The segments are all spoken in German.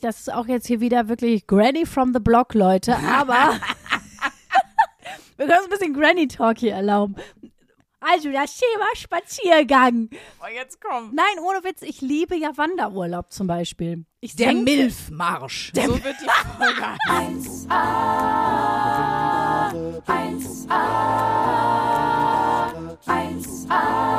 das ist auch jetzt hier wieder wirklich Granny from the Block, Leute, aber wir können uns ein bisschen Granny Talk hier erlauben. Also das Thema Spaziergang. Oh, jetzt komm. Nein, ohne Witz, ich liebe ja Wanderurlaub zum Beispiel. Ich der Milfmarsch. So wird die Folge. 1a, 1a, 1a.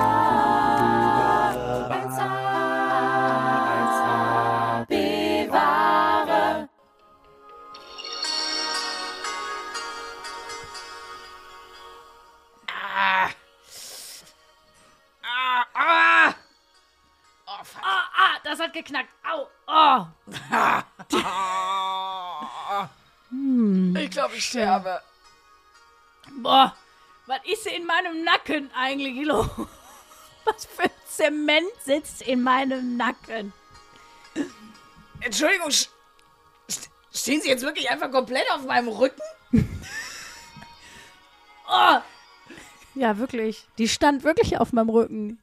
Geknackt. Au. Oh. Ich glaube, ich sterbe. Boah, was ist in meinem Nacken eigentlich los? Was für Zement sitzt in meinem Nacken? Entschuldigung, st- stehen Sie jetzt wirklich einfach komplett auf meinem Rücken? Oh. Ja, wirklich. Die stand wirklich auf meinem Rücken.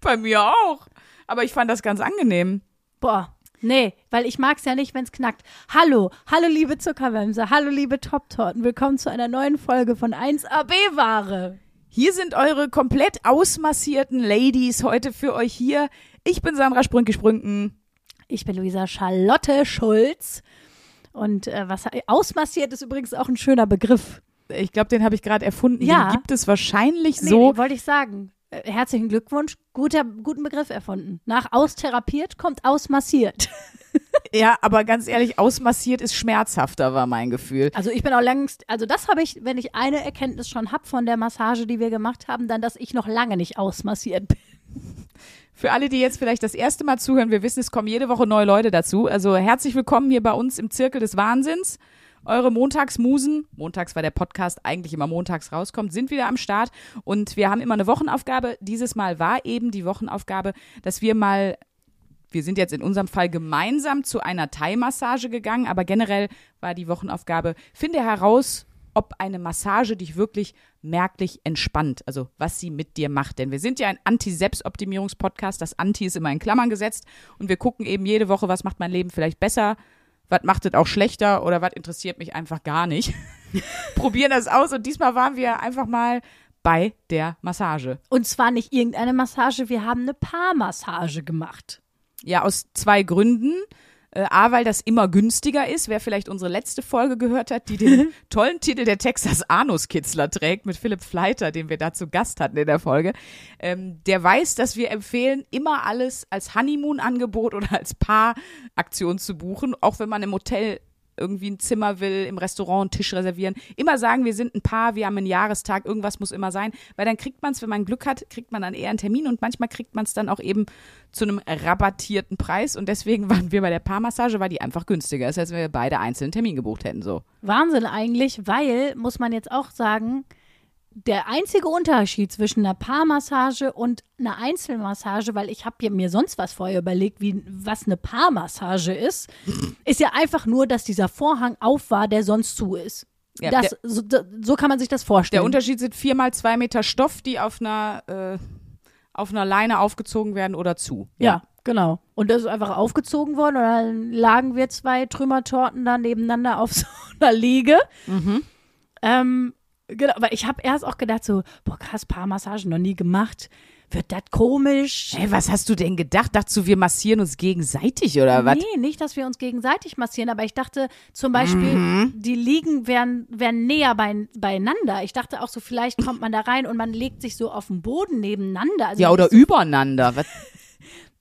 Bei mir auch. Aber ich fand das ganz angenehm. Boah. Nee, weil ich mag's ja nicht, wenn's knackt. Hallo, hallo liebe Zuckerwämse, hallo liebe Top-Torten. Willkommen zu einer neuen Folge von 1AB-Ware. Hier sind eure komplett ausmassierten Ladies heute für euch hier. Ich bin Sandra Sprünke-Sprünken. Ich bin Luisa Charlotte Schulz. Und äh, was ausmassiert ist übrigens auch ein schöner Begriff. Ich glaube, den habe ich gerade erfunden. Ja. Den gibt es wahrscheinlich Nee, so. wollte ich sagen. Äh, Herzlichen Glückwunsch, guter, guten Begriff erfunden. Nach austherapiert kommt ausmassiert. Ja, aber ganz ehrlich, ausmassiert ist schmerzhafter, war mein Gefühl. Also ich bin auch längst, also das habe ich, wenn ich eine Erkenntnis schon habe von der Massage, die wir gemacht haben, dann, dass ich noch lange nicht ausmassiert bin. Für alle, die jetzt vielleicht das erste Mal zuhören, wir wissen, es kommen jede Woche neue Leute dazu. Also herzlich willkommen hier bei uns im Zirkel des Wahnsinns. Eure Montagsmusen, montags, weil der Podcast eigentlich immer montags rauskommt, sind wieder am Start und wir haben immer eine Wochenaufgabe. Dieses Mal war eben die Wochenaufgabe, dass wir mal, wir sind jetzt in unserem Fall gemeinsam zu einer Thai-Massage gegangen, aber generell war die Wochenaufgabe, finde heraus, ob eine Massage dich wirklich merklich entspannt, also was sie mit dir macht. Denn wir sind ja ein Anti-Selbstoptimierungs-Podcast, das Anti ist immer in Klammern gesetzt und wir gucken eben jede Woche, was macht mein Leben vielleicht besser, was macht es auch schlechter oder was interessiert mich einfach gar nicht. Probieren das aus und diesmal waren wir einfach mal bei der Massage. Und zwar nicht irgendeine Massage, wir haben eine Paarmassage gemacht. Ja, aus zwei Gründen. Äh, A, weil das immer günstiger ist. Wer vielleicht unsere letzte Folge gehört hat, die den tollen Titel der Texas Anuskitzler trägt mit Philipp Fleiter, den wir da zu Gast hatten in der Folge, ähm, der weiß, dass wir empfehlen, immer alles als Honeymoon-Angebot oder als Paar-Aktion zu buchen, auch wenn man im Hotel irgendwie ein Zimmer will, im Restaurant einen Tisch reservieren. Immer sagen, wir sind ein Paar, wir haben einen Jahrestag, irgendwas muss immer sein, weil dann kriegt man es, wenn man Glück hat, kriegt man dann eher einen Termin und manchmal kriegt man es dann auch eben zu einem rabattierten Preis und deswegen waren wir bei der Paarmassage, weil die einfach günstiger ist, als wenn wir beide einzelnen Termin gebucht hätten, so. Wahnsinn eigentlich, weil, muss man jetzt auch sagen, der einzige Unterschied zwischen einer Paarmassage und einer Einzelmassage, weil ich habe mir sonst was vorher überlegt, wie was eine Paarmassage ist, ist ja einfach nur, dass dieser Vorhang auf war, der sonst zu ist. Ja, das, der- so, so kann man sich das vorstellen. Der Unterschied sind vier mal zwei Meter Stoff, die auf einer, äh, auf einer Leine aufgezogen werden oder zu. Ja, genau. Und das ist einfach aufgezogen worden und dann lagen wir zwei Trümmertorten da nebeneinander auf so einer Liege. Mhm. Ähm, genau, aber ich habe erst auch gedacht so, boah krass, Paarmassage noch nie gemacht. Wird das komisch? Hey, was hast du denn gedacht? Dachtest du, wir massieren uns gegenseitig oder was? Nee, nicht, dass wir uns gegenseitig massieren, aber ich dachte zum Beispiel, Mhm. die Liegen wären, wären näher bei, beieinander. Ich dachte auch so, vielleicht kommt man da rein und man legt sich so auf den Boden nebeneinander. Also Ja, oder so übereinander. Was?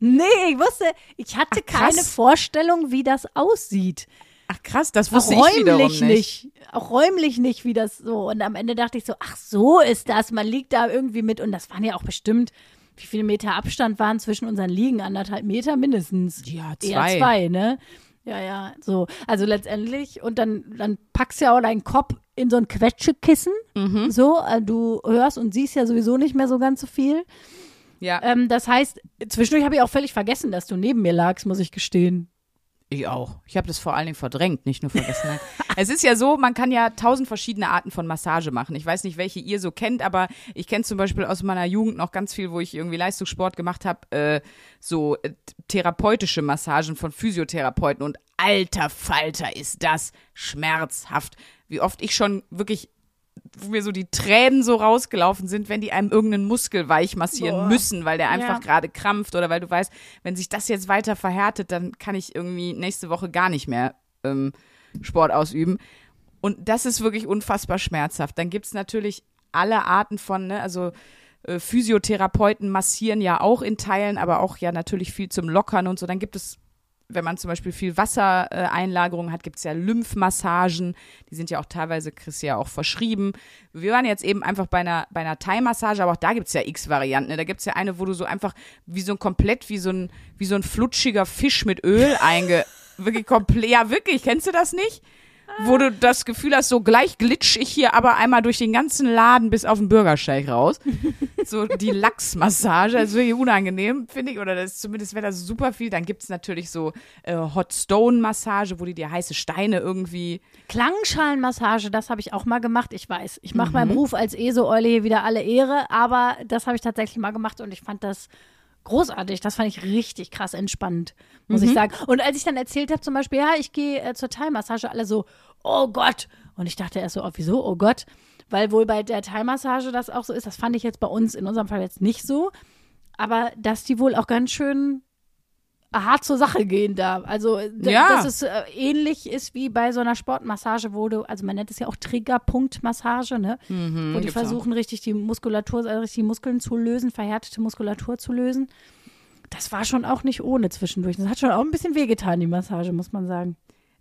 Nee, ich wusste, ich hatte Ach, keine Vorstellung, wie das aussieht. Ach krass, das Auch wusste ich wiederum räumlich nicht. nicht. Auch räumlich nicht, wie das so. Und am Ende dachte ich so, ach so ist das. Man liegt da irgendwie mit. Und das waren ja auch bestimmt, wie viele Meter Abstand waren zwischen unseren Liegen? Anderthalb Meter mindestens. Ja, Eher zwei. zwei, ne? Ja, ja, so. Also letztendlich, und dann, dann packst du ja auch deinen Kopf in so ein Quetschekissen. Mhm. So, äh, du hörst und siehst ja sowieso nicht mehr so ganz so viel. Ja, Ähm, das heißt, zwischendurch habe ich auch völlig vergessen, dass du neben mir lagst, muss ich gestehen. Ich auch. Ich habe das vor allen Dingen verdrängt, nicht nur vergessen. Es ist ja so, man kann ja tausend verschiedene Arten von Massage machen. Ich weiß nicht, welche ihr so kennt, aber ich kenne zum Beispiel aus meiner Jugend noch ganz viel, wo ich irgendwie Leistungssport gemacht habe, äh, so äh, therapeutische Massagen von Physiotherapeuten. Und alter Falter ist das schmerzhaft. Wie oft ich schon wirklich wo mir so die Tränen so rausgelaufen sind, wenn die einem irgendeinen Muskel weich massieren Boah. müssen, weil der einfach Ja. gerade krampft oder weil du weißt, wenn sich das jetzt weiter verhärtet, dann kann ich irgendwie nächste Woche gar nicht mehr ähm, Sport ausüben. Und das ist wirklich unfassbar schmerzhaft. Dann gibt's natürlich alle Arten von, ne, also äh, Physiotherapeuten massieren ja auch in Teilen, aber auch ja natürlich viel zum Lockern und so. Dann gibt es wenn man zum Beispiel viel Wassereinlagerung hat, gibt es ja Lymphmassagen. Die sind ja auch teilweise, du ja auch verschrieben. Wir waren jetzt eben einfach bei einer, bei einer Thai-Massage, aber auch da gibt es ja x Varianten. Ne? Da gibt es ja eine, wo du so einfach wie so ein komplett, wie so ein, wie so ein flutschiger Fisch mit Öl einge. wirklich komplett, ja wirklich, kennst du das nicht? Wo du das Gefühl hast, so gleich glitsch ich hier aber einmal durch den ganzen Laden bis auf den Bürgersteig raus. So die Lachsmassage, das ist wirklich unangenehm, finde ich. Oder das ist zumindest wäre das super viel. Dann gibt es natürlich so äh, Hot Stone Massage, wo die dir heiße Steine irgendwie. Klangschalenmassage, das habe ich auch mal gemacht. Ich weiß, ich mache Mhm. meinem Ruf als ESO-Eule hier wieder alle Ehre, aber das habe ich tatsächlich mal gemacht und ich fand das großartig. Das fand ich richtig krass entspannend, muss Mhm. ich sagen. Und als ich dann erzählt habe, zum Beispiel, ja, ich gehe äh, zur Thai-Massage, alle so, oh Gott. Und ich dachte erst so, oh, wieso, oh Gott? Weil wohl bei der Thai-Massage das auch so ist, das fand ich jetzt bei uns in unserem Fall jetzt nicht so. Aber dass die wohl auch ganz schön hart zur Sache gehen da. Also, d- Ja. dass es äh, ähnlich ist wie bei so einer Sportmassage, wo du, also man nennt es ja auch Triggerpunktmassage, ne? wo die Mhm, gibt's auch. versuchen, richtig die Muskulatur, also richtig die Muskeln zu lösen, verhärtete Muskulatur zu lösen. Das war schon auch nicht ohne zwischendurch. Das hat schon auch ein bisschen wehgetan, die Massage, muss man sagen.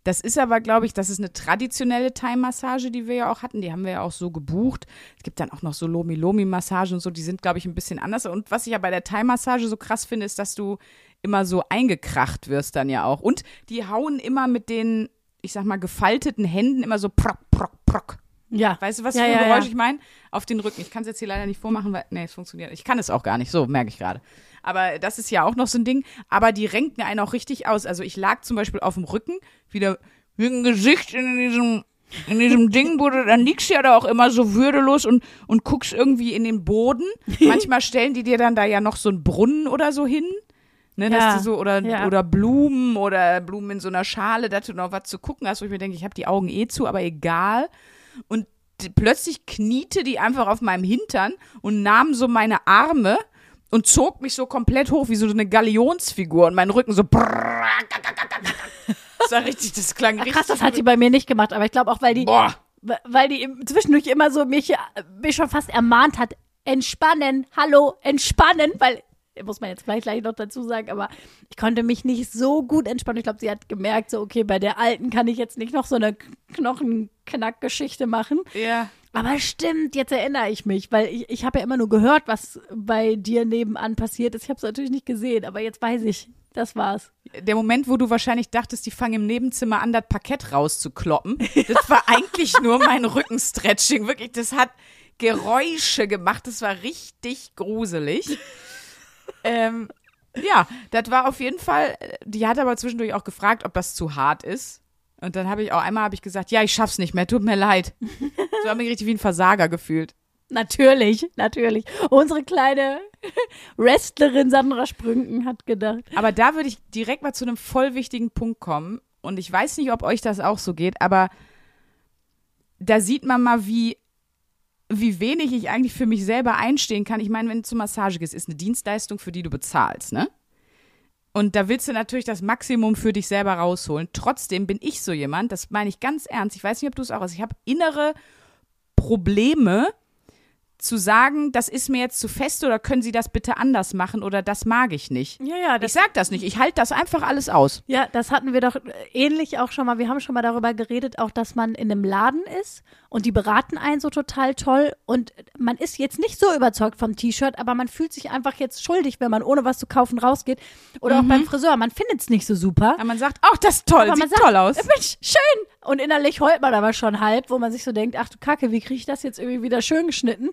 Das ist aber, glaube ich, das ist eine traditionelle Thai-Massage, die wir ja auch hatten. Die haben wir ja auch so gebucht. Es gibt dann auch noch so Lomi-Lomi-Massagen und so, die sind, glaube ich, ein bisschen anders. Und was ich ja bei der Thai-Massage so krass finde, ist, dass du immer so eingekracht wirst dann ja auch. Und die hauen immer mit den, ich sag mal, gefalteten Händen immer so prock, prock, prock. Ja. Weißt du, was Ja, für ein ja, Geräusch ja. ich meine? Auf den Rücken. Ich kann es jetzt hier leider nicht vormachen, weil, nee, es funktioniert. Ich kann es auch gar nicht. So, merke ich gerade. Aber das ist ja auch noch so ein Ding. Aber die renken einen auch richtig aus. Also ich lag zum Beispiel auf dem Rücken, wieder mit dem Gesicht in diesem, in diesem Ding, wo du, dann liegst du ja da auch immer so würdelos und, und guckst irgendwie in den Boden. Manchmal stellen die dir dann da ja noch so einen Brunnen oder so hin. Ne, dass Ja, du so, oder, ja. oder Blumen oder Blumen in so einer Schale, dass du noch was zu gucken hast, wo ich mir denke, ich habe die Augen eh zu, aber egal. Und plötzlich kniete die einfach auf meinem Hintern und nahm so meine Arme und zog mich so komplett hoch wie so eine Galionsfigur und mein Rücken so. Das war richtig, das klang richtig. Krass, das hat die bei mir nicht gemacht, aber ich glaube auch, weil die, Boah. weil die zwischendurch immer so mich, äh, mich schon fast ermahnt hat, entspannen, hallo, entspannen, weil, muss man jetzt vielleicht gleich noch dazu sagen, aber ich konnte mich nicht so gut entspannen. Ich glaube, sie hat gemerkt, so, okay, bei der Alten kann ich jetzt nicht noch so eine Knochenknack-Geschichte machen. Ja. Aber stimmt, jetzt erinnere ich mich, weil ich, ich habe ja immer nur gehört, was bei dir nebenan passiert ist. Ich habe es natürlich nicht gesehen, aber jetzt weiß ich, das war's. Der Moment, wo du wahrscheinlich dachtest, die fangen im Nebenzimmer an, das Parkett rauszukloppen, das war eigentlich nur mein Rückenstretching. Wirklich, das hat Geräusche gemacht. Das war richtig gruselig. Ähm, ja, das war auf jeden Fall. Die hat aber zwischendurch auch gefragt, ob das zu hart ist. Und dann habe ich auch einmal habe ich gesagt, ja, ich schaff's nicht mehr, tut mir leid. So habe ich mich richtig wie ein Versager gefühlt. Natürlich, natürlich. Unsere kleine Wrestlerin Sandra Sprünken hat gedacht. Aber da würde ich direkt mal zu einem voll wichtigen Punkt kommen. Und ich weiß nicht, ob euch das auch so geht, aber da sieht man mal, wie, wie wenig ich eigentlich für mich selber einstehen kann. Ich meine, wenn du zur Massage gehst, ist eine Dienstleistung, für die du bezahlst, ne? Und da willst du natürlich das Maximum für dich selber rausholen. Trotzdem bin ich so jemand, das meine ich ganz ernst. Ich weiß nicht, ob du es auch hast. Ich habe innere Probleme zu sagen, das ist mir jetzt zu fest oder können Sie das bitte anders machen oder das mag ich nicht. Ja, ja, Ich sag das nicht. Ich halte das einfach alles aus. Ja, das hatten wir doch ähnlich auch schon mal. Wir haben schon mal darüber geredet, auch dass man in einem Laden ist und die beraten einen so total toll und man ist jetzt nicht so überzeugt vom T-Shirt, aber man fühlt sich einfach jetzt schuldig, wenn man ohne was zu kaufen rausgeht. Oder auch beim Friseur. Man findet es nicht so super. Aber man sagt, ach, das ist toll, Aber sieht sagt, toll aus. Mensch, schön. Und innerlich heult man aber schon halb, wo man sich so denkt, ach du Kacke, wie kriege ich das jetzt irgendwie wieder schön geschnitten?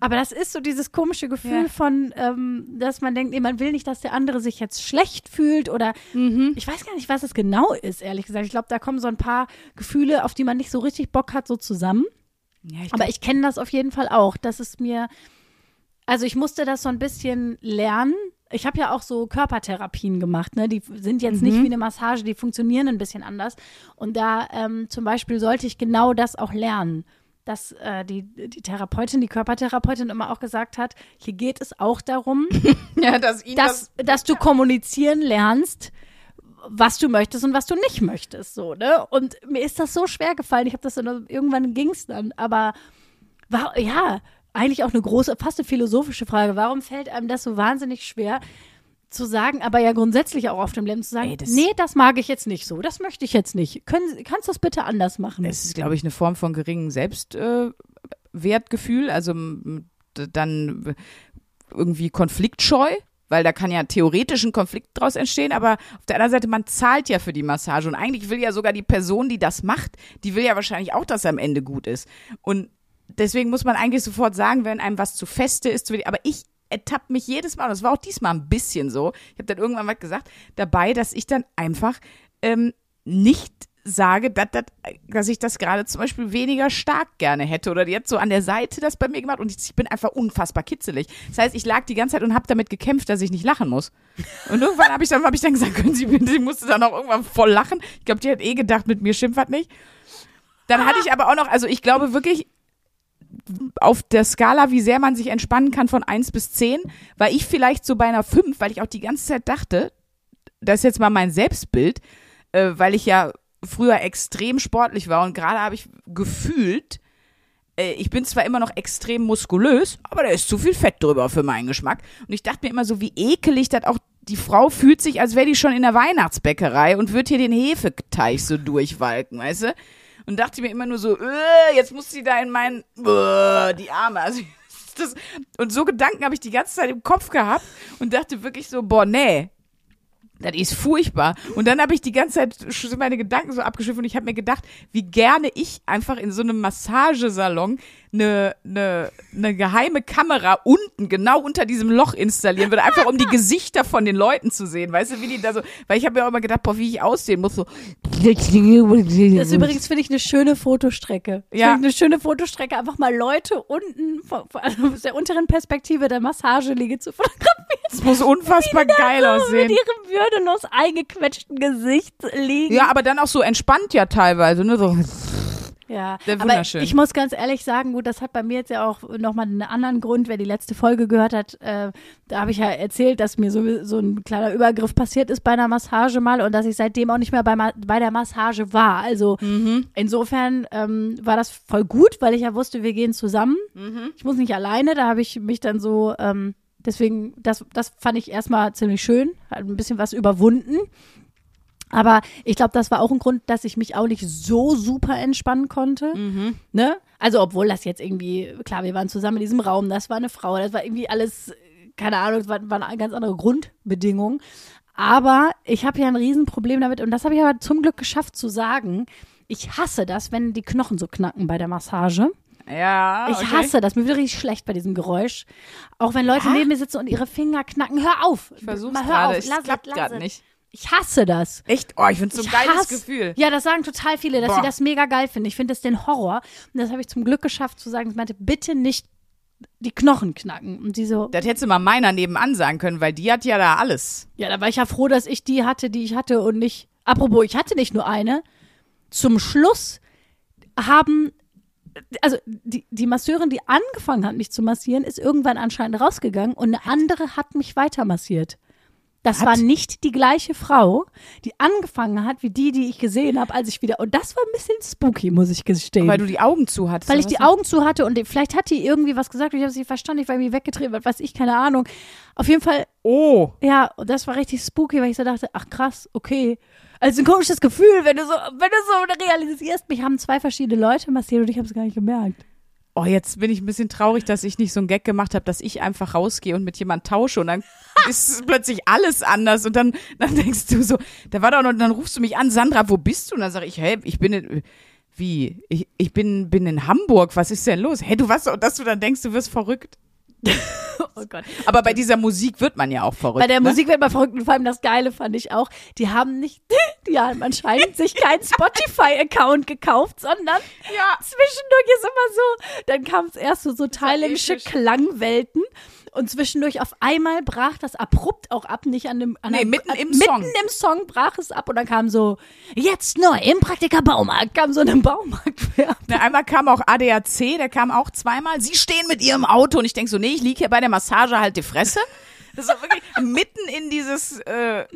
Aber das ist so dieses komische Gefühl Ja. von, ähm, dass man denkt, nee, man will nicht, dass der andere sich jetzt schlecht fühlt oder Mhm. ich weiß gar nicht, was es genau ist, ehrlich gesagt. Ich glaube, da kommen so ein paar Gefühle, auf die man nicht so richtig Bock hat, so zusammen. Ja, ich Aber ich kenne das auf jeden Fall auch. Das ist mir, also ich musste das so ein bisschen lernen. Ich habe ja auch so Körpertherapien gemacht, ne? Die sind jetzt nicht wie eine Massage, die funktionieren ein bisschen anders. Und da ähm, zum Beispiel sollte ich genau das auch lernen. Dass äh, die, die Therapeutin, die Körpertherapeutin immer auch gesagt hat, hier geht es auch darum, ja, dass dass, dass du kommunizieren lernst, was du möchtest und was du nicht möchtest, so, ne? Und mir ist das so schwer gefallen. Ich habe das dann irgendwann ging's dann, aber war, ja, eigentlich auch eine große, fast eine philosophische Frage. Warum fällt einem das so wahnsinnig schwer zu sagen, aber ja grundsätzlich auch auf dem Leben zu sagen, Ey, das- nee, das mag ich jetzt nicht so, das möchte ich jetzt nicht. Können, kannst du das bitte anders machen? Es ist, glaube ich, eine Form von geringem Selbstwertgefühl, äh, also dann irgendwie konfliktscheu, weil da kann ja theoretisch ein Konflikt draus entstehen, aber auf der anderen Seite, man zahlt ja für die Massage und eigentlich will ja sogar die Person, die das macht, die will ja wahrscheinlich auch, dass er am Ende gut ist. Und deswegen muss man eigentlich sofort sagen, wenn einem was zu feste ist, aber ich ertappe mich jedes Mal, und das war auch diesmal ein bisschen so, ich habe dann irgendwann was gesagt, dabei, dass ich dann einfach ähm, nicht sage, dass, dass, dass ich das gerade zum Beispiel weniger stark gerne hätte oder die hat so an der Seite das bei mir gemacht und ich, ich bin einfach unfassbar kitzelig. Das heißt, ich lag die ganze Zeit und habe damit gekämpft, dass ich nicht lachen muss. Und irgendwann habe ich dann, hab ich dann gesagt, können Sie bitte, ich musste dann auch irgendwann voll lachen. Ich glaube, die hat eh gedacht, mit mir schimpft nicht. Dann hatte ich aber auch noch, also ich glaube wirklich, auf der Skala, wie sehr man sich entspannen kann von 1 bis 10, war ich vielleicht so bei einer 5, weil ich auch die ganze Zeit dachte, das ist jetzt mal mein Selbstbild, äh, weil ich ja früher extrem sportlich war und gerade habe ich gefühlt, äh, ich bin zwar immer noch extrem muskulös, aber da ist zu viel Fett drüber für meinen Geschmack. Und ich dachte mir immer so, wie ekelig das auch, die Frau fühlt sich, als wäre die schon in der Weihnachtsbäckerei und wird hier den Hefeteig so durchwalken, weißt du? Und dachte mir immer nur so, äh, jetzt muss sie da in meinen, äh, die Arme, also das, und so Gedanken habe ich die ganze Zeit im Kopf gehabt und dachte wirklich so, boah, nee, das ist furchtbar. Und dann habe ich die ganze Zeit sind meine Gedanken so abgeschifft und ich habe mir gedacht, wie gerne ich einfach in so einem Massagesalon eine, eine, eine geheime Kamera unten, genau unter diesem Loch installieren würde, einfach um die Gesichter von den Leuten zu sehen. Weißt du, wie die da so, weil ich habe mir auch immer gedacht, boah, wie ich aussehen muss, so. Das ist übrigens, finde ich, eine schöne Fotostrecke. Ja. eine schöne Fotostrecke, einfach mal Leute unten, von, also aus der unteren Perspektive der Massageliege zu fotografieren. Das muss unfassbar geil so aussehen. Mit ihrem würdelos eingequetschten Gesicht liegen. Ja, aber dann auch so entspannt ja teilweise, ne? So. Ja, Sehr aber wunderschön. ich muss ganz ehrlich sagen, gut, das hat bei mir jetzt ja auch nochmal einen anderen Grund. Wer die letzte Folge gehört hat, äh, da habe ich ja erzählt, dass mir so, so ein kleiner Übergriff passiert ist bei einer Massage mal und dass ich seitdem auch nicht mehr bei, bei der Massage war. Also Mhm. insofern ähm, war das voll gut, weil ich ja wusste, wir gehen zusammen. Mhm. Ich muss nicht alleine, da habe ich mich dann so, ähm, deswegen, das, das fand ich erstmal ziemlich schön, hat ein bisschen was überwunden. Aber ich glaube, das war auch ein Grund, dass ich mich auch nicht so super entspannen konnte. Ne? Also, obwohl das jetzt irgendwie, klar, wir waren zusammen in diesem Raum, das war eine Frau, das war irgendwie alles, keine Ahnung, das waren, waren ganz andere Grundbedingungen. Aber ich habe ja ein Riesenproblem damit und das habe ich aber zum Glück geschafft zu sagen. Ich hasse das, wenn die Knochen so knacken bei der Massage. Ja. Ich okay. hasse das. Mir wird richtig schlecht bei diesem Geräusch. Auch wenn Leute Ja? neben mir sitzen und ihre Finger knacken. Hör auf. Ich versuch's Mal hör gerade, auf. es klappt gerade nicht. Ich hasse das. Echt? Oh, ich finde so ein geiles hasse- Gefühl. Ja, das sagen total viele, dass Boah. sie das mega geil finden. Ich finde das den Horror. Und das habe ich zum Glück geschafft zu sagen. Ich meinte, bitte nicht die Knochen knacken. Und die so, Das hättest du mal meiner nebenan sagen können, weil die hat ja da alles. ja, da war ich ja froh, dass ich die hatte, die ich hatte und nicht. Apropos, ich hatte nicht nur eine. Zum Schluss haben, also die, die Masseurin, die angefangen hat, mich zu massieren, ist irgendwann anscheinend rausgegangen und eine andere hat mich weiter massiert. Das Hat? war nicht die gleiche Frau, die angefangen hat, wie die, die ich gesehen habe, als ich wieder. Und das war ein bisschen spooky, muss ich gestehen. Weil du die Augen zu hattest. Weil ich die? Augen zu hatte und vielleicht hat die irgendwie was gesagt und ich habe sie verstanden, ich war irgendwie weggetreten, was weiß ich, keine Ahnung. Auf jeden Fall, Oh. ja, und das war richtig spooky, weil ich so dachte, ach krass, okay. Also ein komisches Gefühl, wenn du so, wenn du so realisierst, mich haben zwei verschiedene Leute massiert und ich habe es gar nicht gemerkt. Oh, jetzt bin ich ein bisschen traurig, dass ich nicht so einen Gag gemacht habe, dass ich einfach rausgehe und mit jemand tausche und dann ist plötzlich alles anders und dann, dann denkst du so, da war doch noch, dann rufst du mich an, Sandra, wo bist du? Und dann sage ich, hey, ich bin in, Wie? Ich, ich bin, bin in Hamburg, was ist denn los? Hey, du was, dass du dann denkst, du wirst verrückt. Oh Gott. Aber bei dieser Musik wird man ja auch verrückt. Bei der ne? Musik wird man verrückt und vor allem das Geile fand ich auch, die haben nicht, die haben anscheinend sich keinen Spotify-Account gekauft, sondern Ja. zwischendurch ist immer so, dann kam es erst so, so thailändische. Klangwelten und zwischendurch auf einmal brach das abrupt auch ab, nicht an dem, an Nee, der- mitten im mitten Song. im Song brach es ab und dann kam so, jetzt neu im Praktiker Baumarkt, kam so eine Baumarktwerbung. Ne, einmal kam auch ADAC, der kam auch zweimal. Sie stehen mit ihrem Auto und ich denk so, nee, ich lieg hier bei der Massage halt die Fresse. Das war wirklich mitten in dieses, äh,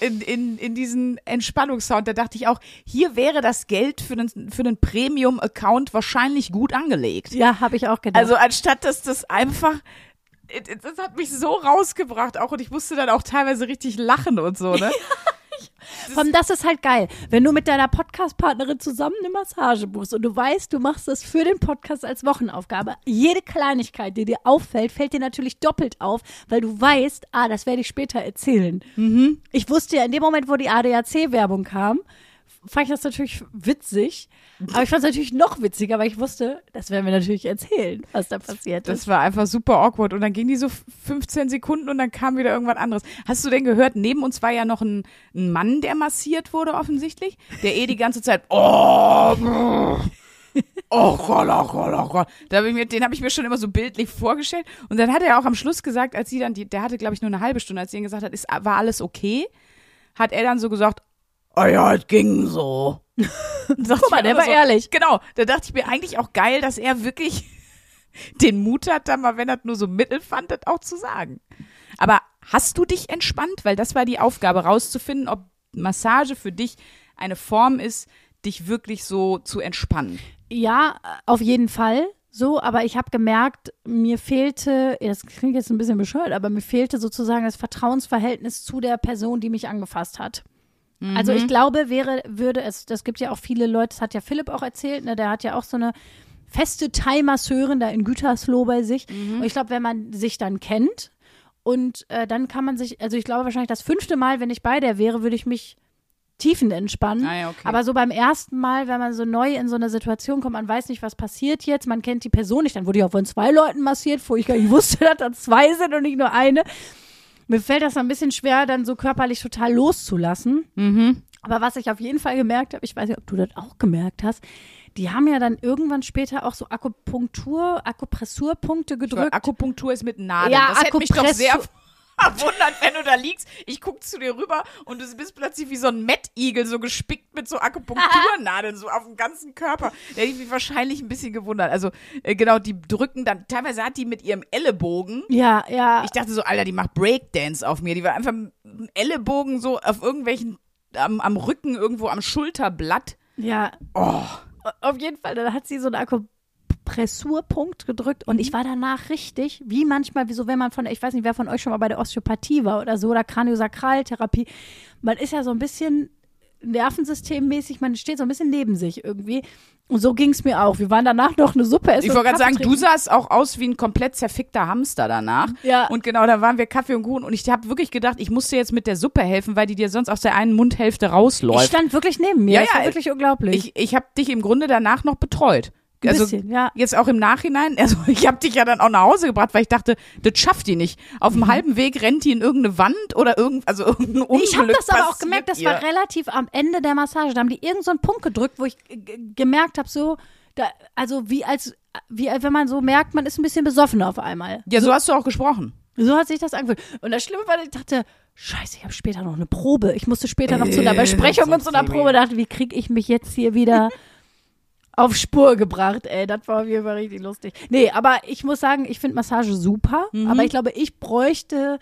in, in, in diesen Entspannungssound. Da dachte ich auch, hier wäre das Geld für den, für den Premium-Account wahrscheinlich gut angelegt. Ja, habe ich auch gedacht. Also anstatt dass das einfach, das hat mich so rausgebracht auch und ich musste dann auch teilweise richtig lachen und so, ne? Allem, das ist halt geil. Wenn du mit deiner Podcast-Partnerin zusammen eine Massage buchst und du weißt, du machst das für den Podcast als Wochenaufgabe, jede Kleinigkeit, die dir auffällt, fällt dir natürlich doppelt auf, weil du weißt, ah, das werde ich später erzählen. Ich wusste ja in dem Moment, wo die ADAC-Werbung kam, fand ich das natürlich witzig. Aber ich fand es natürlich noch witziger, weil ich wusste, das werden wir natürlich erzählen, was da passiert Das ist. war einfach super awkward. Und dann ging die so 15 Sekunden und dann kam wieder irgendwas anderes. Hast du denn gehört, neben uns war ja noch ein, ein Mann, der massiert wurde offensichtlich, der eh die ganze Zeit, oh, brr, oh Gott, oh Gott, oh Gott. Da hab ich mir, den habe ich mir schon immer so bildlich vorgestellt. Und dann hat er auch am Schluss gesagt, als sie dann, die, der hatte glaube ich nur eine halbe Stunde, als sie ihm gesagt hat, ist, war alles okay, hat er dann so gesagt, oh ja, es ging so. Guck mal, der war so, ehrlich. Genau, da dachte ich mir eigentlich auch geil, dass er wirklich den Mut hat, dann mal, wenn er nur so mittel fand, das auch zu sagen. Aber hast du dich entspannt? Weil das war die Aufgabe, rauszufinden, ob Massage für dich eine Form ist, dich wirklich so zu entspannen. Ja, auf jeden Fall. So, aber ich habe gemerkt, mir fehlte, das klingt jetzt ein bisschen bescheuert, aber mir fehlte sozusagen das Vertrauensverhältnis zu der Person, die mich angefasst hat. Also ich glaube, wäre, würde es, das gibt ja auch viele Leute, das hat ja Philipp auch erzählt, ne, der hat ja auch so eine feste Thai-Masseurin da in Gütersloh bei sich. Und ich glaube, wenn man sich dann kennt und äh, dann kann man sich, also ich glaube wahrscheinlich das fünfte Mal, wenn ich bei der wäre, würde ich mich tiefen entspannen. Ah ja, okay. Aber so beim ersten Mal, wenn man so neu in so eine Situation kommt, man weiß nicht, was passiert jetzt, man kennt die Person nicht, dann wurde ich auch von zwei Leuten massiert, wo ich gar nicht wusste, dass da zwei sind und nicht nur eine. Mir fällt das ein bisschen schwer, dann so körperlich total loszulassen. Mhm. Aber was ich auf jeden Fall gemerkt habe, ich weiß nicht, ob du das auch gemerkt hast, die haben ja dann irgendwann später auch so Akupunktur, Akupressurpunkte gedrückt. Akupunktur ist mit Nadeln. Ja, das hätte mich doch sehr verwundert, wenn du da liegst. Ich guck zu dir rüber und du bist plötzlich wie so ein Mettigel, so gespickt mit so Akupunkturnadeln, so auf dem ganzen Körper. Der hätte mich wahrscheinlich ein bisschen gewundert. Also, äh, genau, die drücken dann, teilweise hat die mit ihrem Ellenbogen, ja, ja. ich dachte so, Alter, die macht Breakdance auf mir. Die war einfach mit Ellenbogen so auf irgendwelchen, am, am Rücken, irgendwo am Schulterblatt. Ja, Oh, auf jeden Fall. Dann hat sie so einen Akupressurpunkt gedrückt und ich war danach richtig, wie manchmal, wie so, wenn man von, ich weiß nicht, wer von euch schon mal bei der Osteopathie war oder so, oder Kraniosakraltherapie. Man ist ja so ein bisschen nervensystemmäßig, man steht so ein bisschen neben sich irgendwie. Und so ging es mir auch. Wir waren danach noch eine Suppe essen. Ich wollte gerade sagen, du trinken. sahst auch aus wie ein komplett zerfickter Hamster danach. Ja. Und genau, da waren wir Kaffee und Kuchen und ich habe wirklich gedacht, ich muss dir jetzt mit der Suppe helfen, weil die dir sonst aus der einen Mundhälfte Ich rausläuft. stand wirklich neben mir. Ja, das ja, war wirklich unglaublich. Ich, ich habe dich im Grunde danach noch betreut. Ein Also bisschen, ja. jetzt auch im Nachhinein, also ich habe dich ja dann auch nach Hause gebracht, weil ich dachte, das schafft die nicht. Auf dem halben Weg rennt die in irgendeine Wand oder irgend, also irgendein Unglück Ich habe das aber auch gemerkt, das ihr. war relativ am Ende der Massage. Da haben die irgendeinen so einen Punkt gedrückt, wo ich gemerkt habe, so, da, also wie als, wie wenn man so merkt, man ist ein bisschen besoffen auf einmal. Ja, so hast du auch gesprochen. So hat sich das angefühlt. Und das Schlimme war, ich dachte, scheiße, ich habe später noch eine Probe. Ich musste später noch zu einer Äh, Besprechung so und zu einer. Probe. dachte, wie kriege ich mich jetzt hier wieder auf Spur gebracht? Ey, das war auf jeden Fall richtig lustig. Nee, aber ich muss sagen, ich finde Massage super. Mhm. Aber ich glaube, ich bräuchte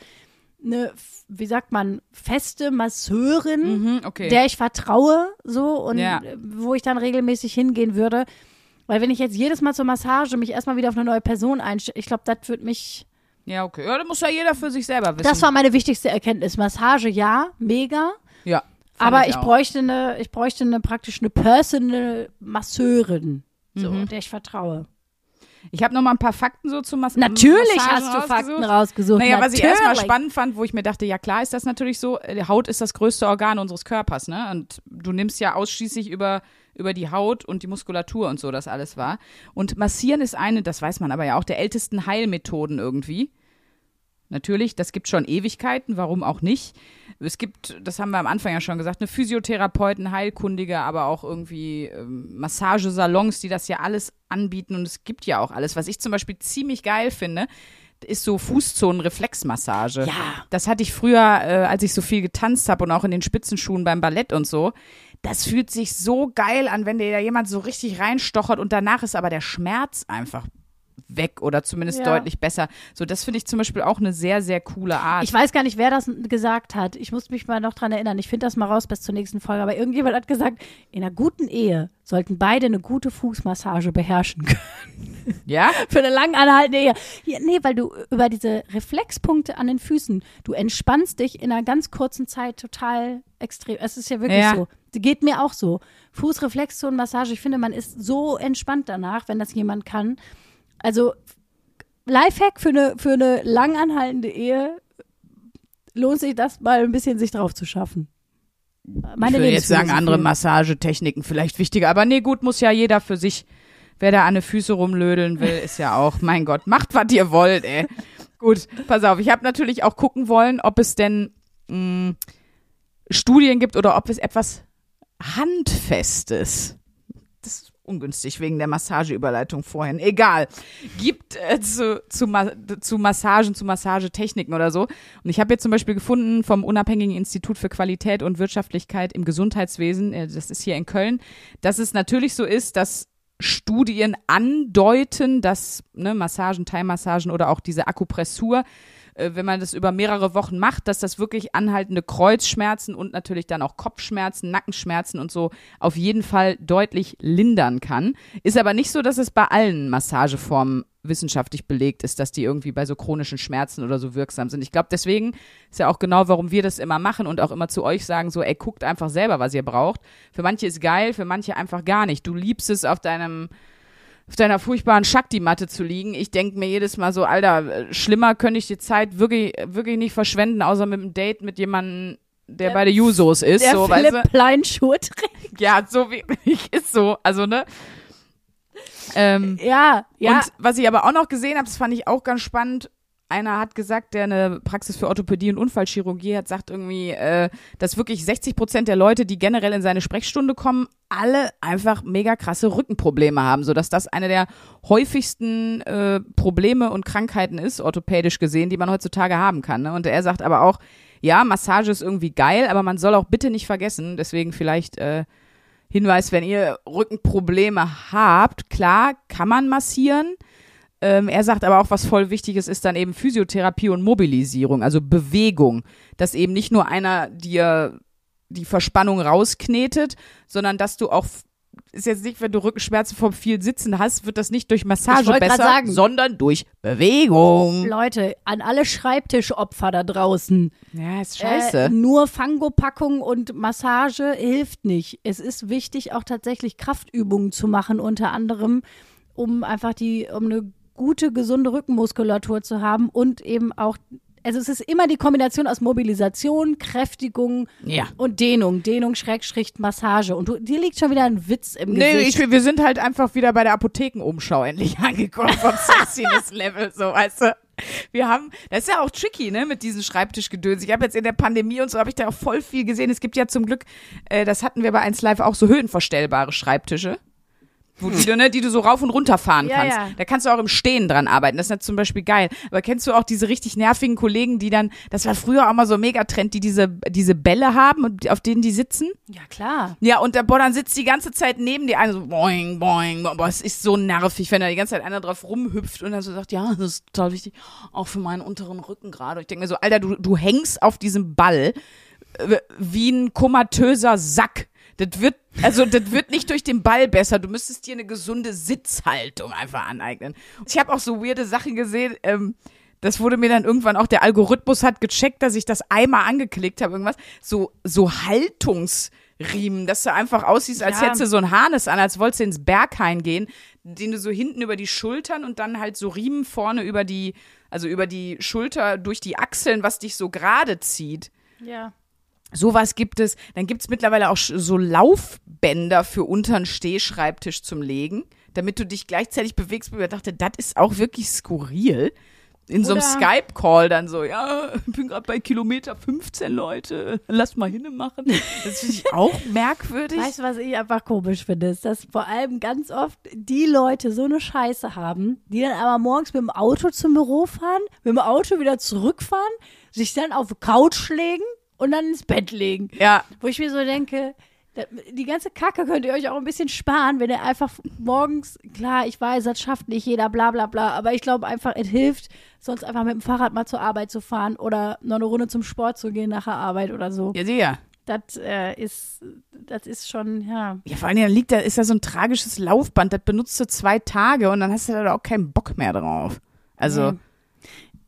eine, wie sagt man, feste Masseurin, Mhm, okay. der ich vertraue, so und Ja. wo ich dann regelmäßig hingehen würde. Weil wenn ich jetzt jedes Mal zur Massage mich erstmal wieder auf eine neue Person einstelle, ich glaube, das wird mich ja, okay. Ja, das muss ja jeder für sich selber wissen. das war meine wichtigste Erkenntnis. Massage, ja, mega. ja. Aber ich, auch. bräuchte eine, ich bräuchte eine praktisch eine Personal Masseurin, so, Mhm. der ich vertraue. Ich habe noch mal ein paar Fakten so zu Mas Natürlich Massagen hast du Fakten rausgesucht. rausgesucht. Naja, was ich erstmal Natürlich. spannend fand, wo ich mir dachte, ja klar ist das natürlich so, äh, die Haut ist das größte Organ unseres Körpers, ne? Und du nimmst ja ausschließlich über, über die Haut und die Muskulatur und so das alles war. Und massieren ist eine, das weiß man aber ja auch, der ältesten Heilmethoden irgendwie. Natürlich, das gibt schon Ewigkeiten, warum auch nicht. Es gibt, das haben wir am Anfang ja schon gesagt, eine Physiotherapeuten, Heilkundige, aber auch irgendwie ähm, Massagesalons, die das ja alles anbieten und es gibt ja auch alles. Was ich zum Beispiel ziemlich geil finde, ist so Fußzonen-Reflexmassage. Ja. Das hatte ich früher, äh, als ich so viel getanzt habe und auch in den Spitzenschuhen beim Ballett und so. Das fühlt sich so geil an, wenn dir da jemand so richtig reinstochert und danach ist aber der Schmerz einfach weg oder zumindest Ja. deutlich besser. So, das finde ich zum Beispiel auch eine sehr, sehr coole Art. Ich weiß gar nicht, wer das gesagt hat. Ich muss mich mal noch dran erinnern. Ich finde das mal raus bis zur nächsten Folge. Aber irgendjemand hat gesagt, in einer guten Ehe sollten beide eine gute Fußmassage beherrschen können. ja? Für eine lang anhaltende Ehe. Ja, nee, weil du über diese Reflexpunkte an den Füßen, du entspannst dich in einer ganz kurzen Zeit total extrem. Es ist ja wirklich Ja. so. Geht mir auch so. Fußreflexzonenmassage, ich finde, man ist so entspannt danach, wenn das jemand kann. Also Lifehack für eine, für eine lang anhaltende Ehe lohnt sich das mal ein bisschen sich drauf zu schaffen. Meine ich würde jetzt sagen, andere Massagetechniken vielleicht wichtiger. Aber nee, gut, muss ja jeder für sich. Wer da an den Füße rumlödeln will, ist ja auch, mein Gott, macht, was ihr wollt, ey. gut, pass auf. Ich habe natürlich auch gucken wollen, ob es denn mh, Studien gibt oder ob es etwas Handfestes. Ungünstig wegen der Massageüberleitung vorhin. Egal. Gibt äh, zu, zu, Ma zu Massagen, zu Massagetechniken oder so. Und ich habe jetzt zum Beispiel gefunden vom Unabhängigen Institut für Qualität und Wirtschaftlichkeit im Gesundheitswesen, äh, das ist hier in Köln, dass es natürlich so ist, dass Studien andeuten, dass ne, Massagen, Thai-Massagen oder auch diese Akupressur, äh, wenn man das über mehrere Wochen macht, dass das wirklich anhaltende Kreuzschmerzen und natürlich dann auch Kopfschmerzen, Nackenschmerzen und so auf jeden Fall deutlich lindern kann. Ist aber nicht so, dass es bei allen Massageformen wissenschaftlich belegt ist, dass die irgendwie bei so chronischen Schmerzen oder so wirksam sind. Ich glaube, deswegen ist ja auch genau, warum wir das immer machen und auch immer zu euch sagen, so, ey, guckt einfach selber, was ihr braucht. Für manche ist geil, für manche einfach gar nicht. Du liebst es auf deinem auf deiner furchtbaren Shakti-Matte zu liegen. Ich denke mir jedes Mal so, Alter, äh, schlimmer könnte ich die Zeit wirklich, wirklich nicht verschwenden, außer mit einem Date mit jemandem, der, Der- bei der Jusos ist. Der so, weißt Philipp du? Plein Schuhe trägt. Ja, so wie ich ist so. Also, ne? Ähm, Ja, ja. Und was ich aber auch noch gesehen habe, das fand ich auch ganz spannend. Einer hat gesagt, der eine Praxis für Orthopädie und Unfallchirurgie hat, sagt irgendwie, äh, dass wirklich 60 Prozent der Leute, die generell in seine Sprechstunde kommen, alle einfach mega krasse Rückenprobleme haben, sodass das eine der häufigsten äh, Probleme und Krankheiten ist, orthopädisch gesehen, die man heutzutage haben kann. Ne? Und er sagt aber auch, ja, Massage ist irgendwie geil, aber man soll auch bitte nicht vergessen, deswegen vielleicht äh, Hinweis, wenn ihr Rückenprobleme habt, klar, kann man massieren. Ähm, er sagt aber auch, was voll wichtig ist, ist dann eben Physiotherapie und Mobilisierung, also Bewegung. Dass eben nicht nur einer dir die Verspannung rausknetet, sondern dass du auch, ist jetzt nicht, wenn du Rückenschmerzen vom viel Sitzen hast, wird das nicht durch Massage besser, sagen. sondern durch Bewegung. Leute, an alle Schreibtischopfer da draußen. Ja, ist scheiße. Äh, nur Fangopackung und Massage hilft nicht. Es ist wichtig, auch tatsächlich Kraftübungen zu machen, unter anderem, um einfach die, um eine gute, gesunde Rückenmuskulatur zu haben und eben auch, also es ist immer die Kombination aus Mobilisation, Kräftigung ja. und Dehnung. Dehnung, Schrägstrich, Massage. Und du, dir liegt schon wieder ein Witz im Nee, Gesicht. ich, wir sind halt einfach wieder bei der Apothekenumschau endlich angekommen vom Sexiness-Level, so, weißt du. Wir haben, das ist ja auch tricky, ne, mit diesen Schreibtischgedöns. Ich habe jetzt in der Pandemie und so habe ich da auch voll viel gesehen. Es gibt ja zum Glück, äh, das hatten wir bei 1 Live auch so höhenverstellbare Schreibtische. Wo die, du, ne, die du so rauf und runter fahren Ja, kannst. ja. Da kannst du auch im Stehen dran arbeiten. Das ist ja zum Beispiel geil. Aber kennst du auch diese richtig nervigen Kollegen, die dann, das war früher auch mal so ein Megatrend, die diese, diese Bälle haben, und auf denen die sitzen? ja, klar. Ja, und der boah, dann sitzt die ganze Zeit neben dir einer so boing, boing, boing. Boah, es ist so nervig, wenn da die ganze Zeit einer drauf rumhüpft und dann so sagt, ja, das ist total wichtig, auch für meinen unteren Rücken gerade. Ich denke mir so, Alter, du, du hängst auf diesem Ball äh, wie ein komatöser Sack. Das wird, also das wird nicht durch den Ball besser. Du müsstest dir eine gesunde Sitzhaltung einfach aneignen. Ich habe auch so weirde Sachen gesehen, ähm, das wurde mir dann irgendwann auch, der Algorithmus hat gecheckt, dass ich das einmal angeklickt habe, irgendwas. So, so Haltungsriemen, dass du einfach aussiehst, als Ja. hättest du so ein Harnes an, als wolltest du ins Berghain gehen. den du so hinten über die Schultern und dann halt so Riemen vorne über die, also über die Schulter durch die Achseln, was dich so gerade zieht. Ja. Sowas gibt es. Dann gibt es mittlerweile auch so Laufbänder für unteren Stehschreibtisch zum Legen, damit du dich gleichzeitig bewegst. Ich dachte, das ist auch wirklich skurril. In so einem Oder- Skype-Call dann so, ja, ich bin gerade bei Kilometer 15, Leute, lass mal hinne machen. Das finde ich auch merkwürdig. Weißt du, was ich einfach komisch finde? Ist, dass vor allem ganz oft die Leute so eine Scheiße haben, die dann aber morgens mit dem Auto zum Büro fahren, mit dem Auto wieder zurückfahren, sich dann auf die Couch legen und dann ins Bett legen. ja, Wo ich mir so denke, die ganze Kacke könnt ihr euch auch ein bisschen sparen, wenn ihr einfach morgens, klar, ich weiß, das schafft nicht jeder, bla bla bla, aber ich glaube einfach, es hilft, sonst einfach mit dem Fahrrad mal zur Arbeit zu fahren oder noch eine Runde zum Sport zu gehen nach der Arbeit oder so. ja, sehr. Das äh, ist, das ist schon, ja. Ja, vor allem, dann liegt da, ist da so ein tragisches Laufband, das benutzt du zwei Tage und dann hast du da auch keinen Bock mehr drauf. Also, Nee.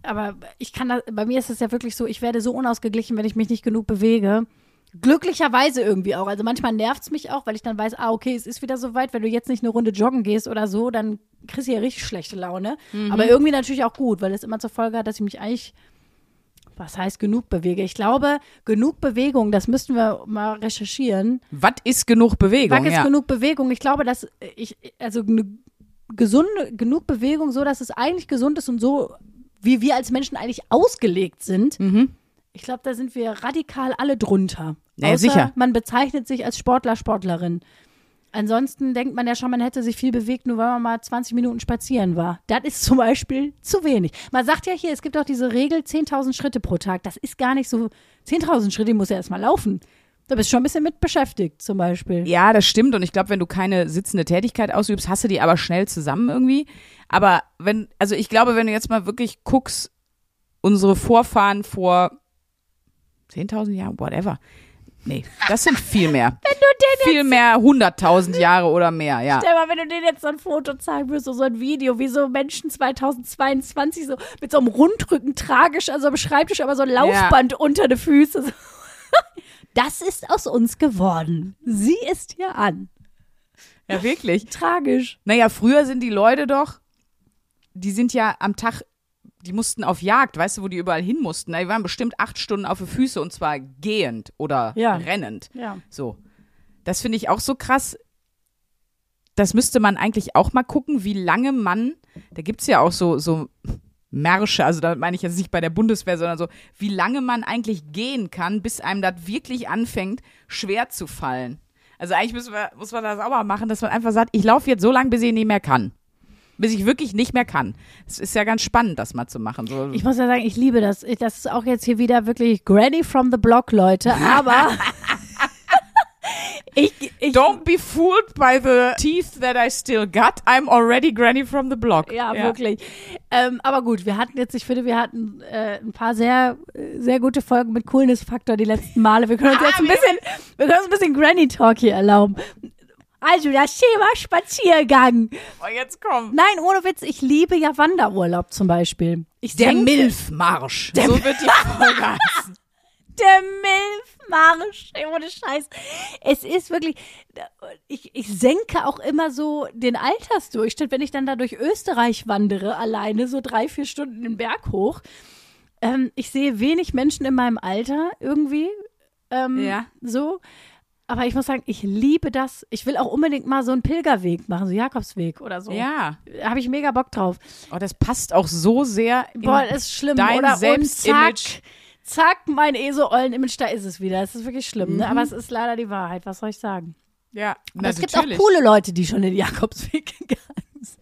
Aber ich kann das, bei mir ist es ja wirklich so, ich werde so unausgeglichen, wenn ich mich nicht genug bewege. Glücklicherweise irgendwie auch. Also manchmal nervt es mich auch, weil ich dann weiß, ah, okay, es ist wieder soweit. Wenn du jetzt nicht eine Runde joggen gehst oder so, dann kriegst du ja richtig schlechte Laune. Aber irgendwie natürlich auch gut, weil es immer zur Folge hat, dass ich mich eigentlich, was heißt genug bewege? Ich glaube, genug Bewegung, das müssten wir mal recherchieren. was ist genug Bewegung? Was ist ja. genug Bewegung? Ich glaube, dass ich, also eine gesunde, genug Bewegung, so dass es eigentlich gesund ist und so, wie wir als Menschen eigentlich ausgelegt sind. Mhm. Ich glaube, da sind wir radikal alle drunter. Ja, Außer sicher. Man bezeichnet sich als Sportler, Sportlerin. Ansonsten denkt man ja schon, man hätte sich viel bewegt, nur weil man mal 20 Minuten spazieren war. Das ist zum Beispiel zu wenig. Man sagt ja hier, es gibt auch diese Regel 10.000 Schritte pro Tag. Das ist gar nicht so. 10.000 Schritte, die muss ja erstmal laufen. Da bist du schon ein bisschen mit beschäftigt, zum Beispiel. Ja, das stimmt. Und ich glaube, wenn du keine sitzende Tätigkeit ausübst, hast du die aber schnell zusammen irgendwie. Aber wenn, also ich glaube, wenn du jetzt mal wirklich guckst, unsere Vorfahren vor 10.000 Jahren, whatever. Nee, das sind viel mehr. Wenn du den viel mehr 100.000 Jahre oder mehr, ja. Stell mal, wenn du denen jetzt so ein Foto zeigen würdest, so so ein Video, wie so Menschen 2022 so mit so einem Rundrücken tragisch, also am Schreibtisch, aber so ein Laufband unter die Füße. So. Das ist aus uns geworden. Sie ist hier an. Ja, wirklich. Tragisch. Naja, früher sind die Leute doch, die sind ja am Tag, die mussten auf Jagd, weißt du, wo die überall hin mussten. Die waren bestimmt acht Stunden auf die Füße und zwar gehend oder Ja. rennend. Ja. So. Das finde ich auch so krass. Das müsste man eigentlich auch mal gucken, wie lange man, da gibt es ja auch so, so Märsche, also da meine ich jetzt nicht bei der Bundeswehr, sondern so, wie lange man eigentlich gehen kann, bis einem das wirklich anfängt, schwer zu fallen. Also eigentlich müssen wir, muss man das auch mal machen, dass man einfach sagt, ich laufe jetzt so lange, bis ich nicht mehr kann. Bis ich wirklich nicht mehr kann. Es ist ja ganz spannend, das mal zu machen. So, Ich muss ja sagen, ich liebe das. Das ist auch jetzt hier wieder wirklich Granny from the Block, Leute. Aber ich, ich Don't be fooled by the teeth that I still got. I'm already granny from the block. Ja, wirklich. Ähm, aber gut, wir hatten jetzt, ich finde, wir hatten äh, ein paar sehr, sehr gute Folgen mit Coolness-Faktor die letzten Male. Wir können uns jetzt ein bisschen, wir können uns ein bisschen Granny-Talk hier erlauben. Also, das Thema Spaziergang. Oh, jetzt komm. Nein, ohne Witz, ich liebe ja Wanderurlaub zum Beispiel. Ich Der Milfmarsch. so wird die Folge heißen. Der Milfmarsch, ey, ohne Scheiß. Es ist wirklich, ich, ich senke auch immer so den Altersdurchschnitt, wenn ich dann da durch Österreich wandere, alleine so drei, vier Stunden den Berg hoch. Ähm, ich sehe wenig Menschen in meinem Alter irgendwie. Ähm, Ja. So. Aber ich muss sagen, ich liebe das. Ich will auch unbedingt mal so einen Pilgerweg machen, so Jakobsweg oder so. Ja. Habe ich mega Bock drauf. Oh, das passt auch so sehr Boah, das ist schlimm, dein? Selbstimage. Zack, mein ESO-Ollen-Image, da ist es wieder. Das ist wirklich schlimm, ne? Mhm. Aber es ist leider die Wahrheit. Was soll ich sagen? Ja, Aber es gibt auch coole Leute, die schon den Jakobsweg gegangen sind.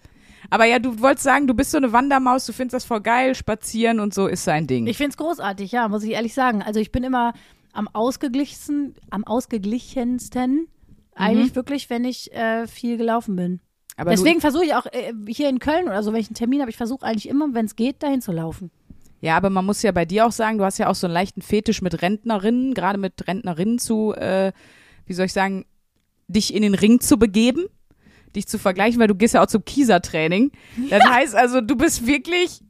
Aber ja, du wolltest sagen, du bist so eine Wandermaus, du findest das voll geil, spazieren und so ist sein Ding. Ich finde es großartig, ja, muss ich ehrlich sagen. Also ich bin immer am ausgeglichensten, am ausgeglichensten eigentlich wirklich, wenn ich äh, viel gelaufen bin. Aber Deswegen versuche ich auch äh, hier in Köln oder so, wenn ich einen Termin habe, ich versuche eigentlich immer, wenn es geht, dahin zu laufen. Ja, aber man muss ja bei dir auch sagen, du hast ja auch so einen leichten Fetisch mit Rentnerinnen, gerade mit Rentnerinnen zu, äh, wie soll ich sagen, dich in den Ring zu begeben. dich zu vergleichen, weil du gehst ja auch zum Kieser-Training. Das heißt also, du bist wirklich,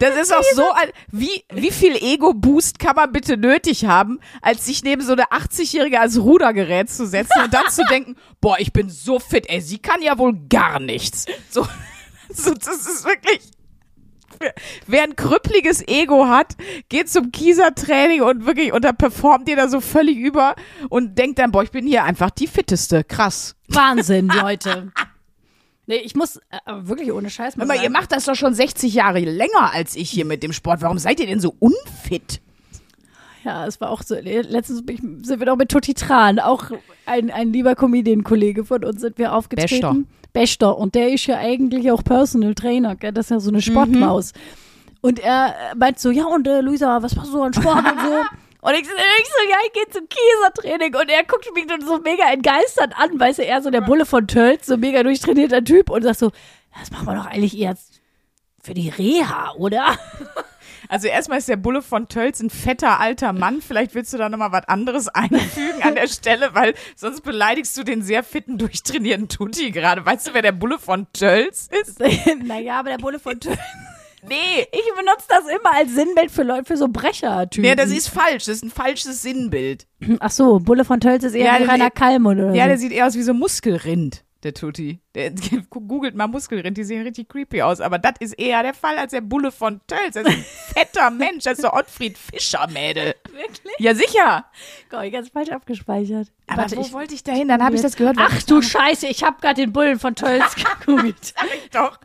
das ist auch so, wie, wie viel Ego-Boost kann man bitte nötig haben, als sich neben so eine 80-Jährige als Rudergerät zu setzen und dann zu denken, boah, ich bin so fit, ey, sie kann ja wohl gar nichts. So, so das ist wirklich, Wer ein krüppliges Ego hat, geht zum Kieser-Training und wirklich und da performt ihr da so völlig über und denkt dann, boah, ich bin hier einfach die fitteste. Krass. Wahnsinn, Leute. Nee, ich muss äh, wirklich ohne Scheiß mal Aber ihr macht das doch schon 60 Jahre länger als ich hier mit dem Sport. Warum seid ihr denn so unfit? Ja, es war auch so. Letztens sind wir noch mit Tutti Tran, auch ein, ein lieber Comedian-Kollege von uns, sind wir aufgetreten. Bester. Und der ist ja eigentlich auch Personal Trainer, gell? das ist ja so eine Sportmaus. Und er äh, meint so, ja, und äh, Luisa, was machst du an Sport und so? Und ich, so- ich so, ja, ich gehe zum Kiesertraining. Und er guckt mich dann so mega entgeistert an, weißt du, er so der Bulle von Tölz, so mega durchtrainierter Typ und sagt so, das machen wir doch eigentlich eher für die Reha, oder? Also erstmal ist der Bulle von Tölz ein fetter alter Mann. Vielleicht willst du da nochmal was anderes einfügen an der Stelle, weil sonst beleidigst du den sehr fitten, durchtrainierten Tutti gerade. Weißt du, wer der Bulle von Tölz ist? naja, aber der Bulle von Tölz. Nee. Ich benutze das immer als Sinnbild für Leute, für so Brecher-Typen. Nee, das ist falsch. Das ist ein falsches Sinnbild. Ach so, Bulle von Tölz ist eher Ja, wie Rainer Kallmund oder Ja, der sieht eher aus wie so Muskelrind, der Tutti. Der, googelt mal Muskelrind, die sehen richtig creepy aus. Aber das ist eher der Fall als der Bulle von Tölz. Das ist ein fetter Mensch. Das ist der Ottfried Fischer, Mädel. Wirklich? Ja, sicher. Gott, ich ganz falsch abgespeichert. Aber Warte, wo ich, wollte ich da hin? Dann habe ich das gehört. Ach du Scheiße, ich hab grad den Bullen von Tölz gegoogelt. Doch,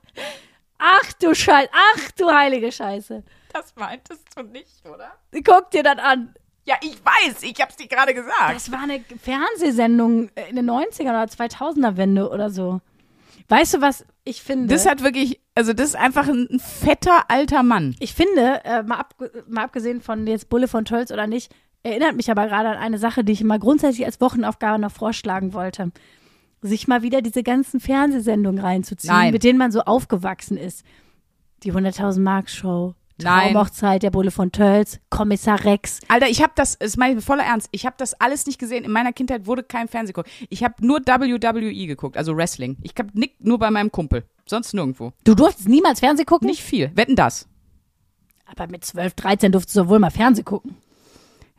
Ach du Scheiße, ach du heilige Scheiße. das meintest du nicht, oder? Guck dir das an. Ja, ich weiß. Ich hab's dir gerade gesagt. Das war eine Fernsehsendung in den 90er oder 2000er Wende oder so. Weißt du, was ich finde? Das hat wirklich, also das ist einfach ein, fetter alter Mann. Ich finde, äh, mal, ab, mal abgesehen von jetzt Bulle von Tölz oder nicht, erinnert mich aber gerade an eine Sache, die ich mal grundsätzlich als Wochenaufgabe noch vorschlagen wollte. Sich mal wieder diese ganzen Fernsehsendendungen reinzuziehen, Nein. mit denen man so aufgewachsen ist. Die 100.000 Mark Show, Nein. Traumhochzeit, der Bulle von Tölz, Kommissar Rex. Alter, ich habe das, das meine ich mit voller Ernst, ich habe das alles nicht gesehen. In meiner Kindheit wurde kein Fernsehen geguckt. Ich habe nur WWE geguckt, also Wrestling. Ich hab nick nur bei meinem Kumpel, sonst nirgendwo. Du durftest niemals Fernsehen gucken? Nicht viel. Wetten das? Aber mit 12, 13 durftest du wohl mal Fernsehen gucken.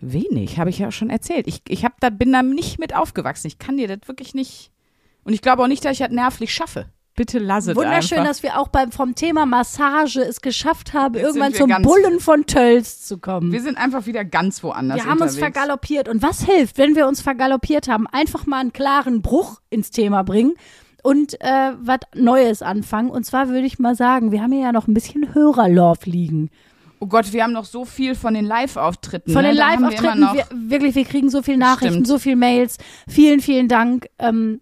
Wenig, habe ich ja schon erzählt. Ich, ich hab da, bin da nicht mit aufgewachsen. Ich kann dir das wirklich nicht. Und ich glaube auch nicht, dass ich das nervlich schaffe. Bitte lass es Wunderschön, einfach. dass wir auch beim, vom Thema Massage es geschafft haben, Jetzt irgendwann wir zum Bullen von Tölz zu kommen. Wir sind einfach wieder ganz woanders Wir haben uns unterwegs. vergaloppiert. Und was hilft, wenn wir uns vergaloppiert haben? Einfach mal einen klaren Bruch ins Thema bringen und äh, was Neues anfangen. Und zwar würde ich mal sagen, wir haben hier ja noch ein bisschen Hörerlove liegen. Oh Gott, wir haben noch so viel von den Live-Auftritten. Von ne? den wir Live-Auftritten, noch- wir, wirklich, wir kriegen so viele Nachrichten, Stimmt. so viele Mails. Vielen, vielen Dank. Ähm,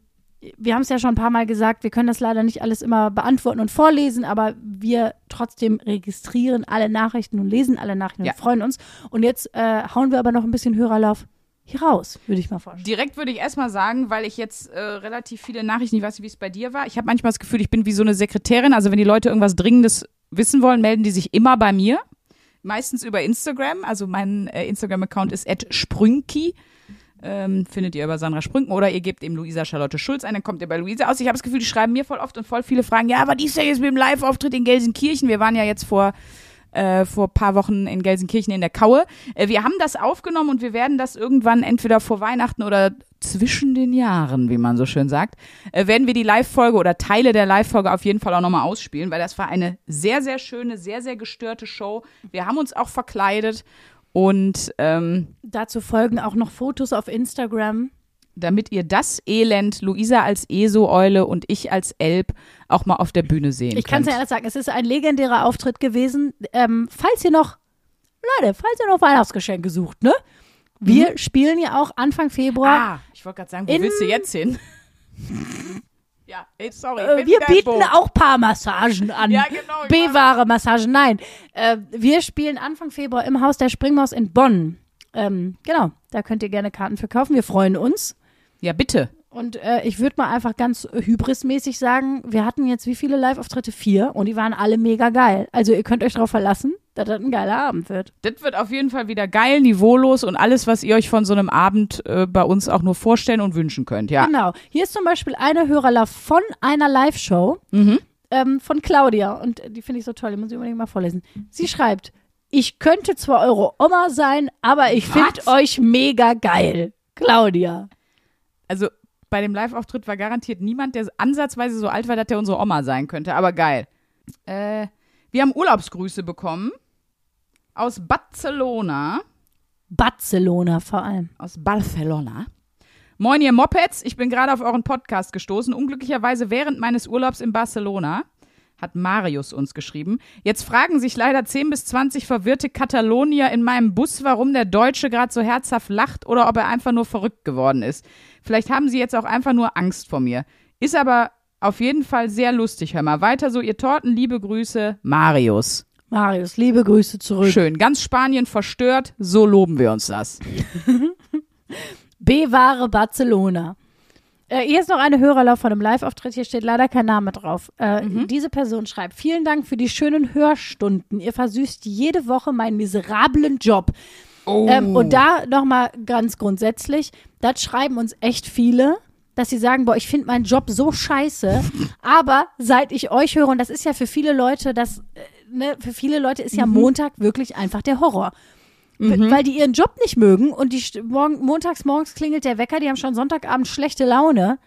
wir haben es ja schon ein paar Mal gesagt, wir können das leider nicht alles immer beantworten und vorlesen, aber wir trotzdem registrieren alle Nachrichten und lesen alle Nachrichten Ja. und freuen uns. Und jetzt äh, hauen wir aber noch ein bisschen Hörerlauf hier raus, würde ich mal vorstellen. Direkt würde ich erstmal sagen, weil ich jetzt äh, relativ viele Nachrichten, ich weiß nicht, wie es bei dir war. Ich habe manchmal das Gefühl, ich bin wie so eine Sekretärin. Also wenn die Leute irgendwas Dringendes wissen wollen, melden die sich immer bei mir. Meistens über Instagram. Also mein äh, Instagram-Account ist @sprünki. Ähm, findet ihr über Sandra Sprünken oder ihr gebt eben Luisa Charlotte Schulz ein, dann kommt ihr bei Luisa aus. Ich habe das Gefühl, die schreiben mir voll oft und voll viele Fragen, ja, aber die ist ja jetzt mit dem Live-Auftritt in Gelsenkirchen. Wir waren ja jetzt vor äh, vor paar Wochen in Gelsenkirchen in der Kaue. Äh, wir haben das aufgenommen und wir werden das irgendwann entweder vor Weihnachten oder zwischen den Jahren, wie man so schön sagt, äh, werden wir die Live-Folge oder Teile der Live-Folge auf jeden Fall auch nochmal ausspielen, weil das war eine sehr, sehr schöne, sehr, sehr gestörte Show. Wir haben uns auch verkleidet und ähm, Dazu folgen auch noch Fotos auf Instagram. damit ihr das Elend, Luisa als ESO-Eule und ich als Elb, auch mal auf der Bühne sehen Ich kann es ja ehrlich sagen, es ist ein legendärer Auftritt gewesen. Ähm, falls ihr noch, Leute, falls ihr noch Weihnachtsgeschenke sucht, ne? Wir spielen ja auch Anfang Februar. Ah, ich wollte gerade sagen, wo willst du jetzt hin? Ja, sorry. äh, wir bieten auch Paarmassagen an. Ja, genau. ich war- B-Ware-Massagen, nein. Äh, wir spielen Anfang Februar im Haus der Springmaus in Bonn. Ähm, genau, da könnt ihr gerne Karten für kaufen. Wir freuen uns. Ja, bitte. Und äh, ich würde mal einfach ganz hybrismäßig sagen, wir hatten jetzt wie viele Live-Auftritte? Vier und die waren alle mega geil. Also ihr könnt euch darauf verlassen, dass das ein geiler Abend wird. Das wird auf jeden Fall wieder geil, niveaulos und alles, was ihr euch von so einem Abend äh, bei uns auch nur vorstellen und wünschen könnt, ja. Genau. Hier ist zum Beispiel eine Hörerlauf von einer Live-Show Mhm. ähm, von Claudia. Und die finde ich so toll, die muss ich unbedingt mal vorlesen. Sie schreibt, ich könnte zwar eure Oma sein, aber ich finde euch mega geil. Claudia. Also bei dem Live-Auftritt war garantiert niemand, der ansatzweise so alt war, dass der unsere Oma sein könnte, aber geil. Äh, wir haben Urlaubsgrüße bekommen aus Barcelona. Barcelona vor allem. aus Barcelona. Moin, ihr Mopeds. Ich bin gerade auf euren Podcast gestoßen. Unglücklicherweise während meines Urlaubs in Barcelona. Hat Marius uns geschrieben. Jetzt fragen sich leider 10 bis 20 verwirrte Katalonier in meinem Bus, warum der Deutsche gerade so herzhaft lacht oder ob er einfach nur verrückt geworden ist. Vielleicht haben sie jetzt auch einfach nur Angst vor mir. Ist aber auf jeden Fall sehr lustig. Hör mal weiter so, ihr Torten. Liebe Grüße, Marius. Marius, liebe Grüße zurück. Schön. Ganz Spanien verstört. So loben wir uns das. Bewahre Barcelona. Äh, hier ist noch eine Hörerlauf von einem Live-Auftritt. Hier steht leider kein Name drauf. Äh, Diese Person schreibt: Vielen Dank für die schönen Hörstunden. Ihr versüßt jede Woche meinen miserablen Job. Ähm, und da nochmal ganz grundsätzlich: Das schreiben uns echt viele, dass sie sagen: Boah, ich finde meinen Job so scheiße. Aber seit ich euch höre, und das ist ja für viele Leute, das, äh, ne, für viele Leute ist ja Montag wirklich einfach der Horror. W- weil die ihren Job nicht mögen und die morgen, montags morgens klingelt der Wecker, die haben schon Sonntagabend schlechte Laune.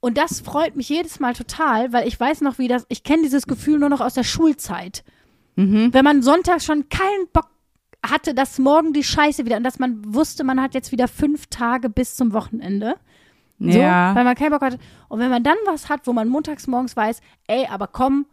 Und das freut mich jedes Mal total, weil ich weiß noch, wie das, ich kenne dieses Gefühl nur noch aus der Schulzeit. Wenn man sonntags schon keinen Bock hatte, dass morgen die Scheiße wieder und dass man wusste, man hat jetzt wieder fünf Tage bis zum Wochenende. So, Ja. weil man keinen Bock hat. Und wenn man dann was hat, wo man montags morgens weiß, ey, aber komm,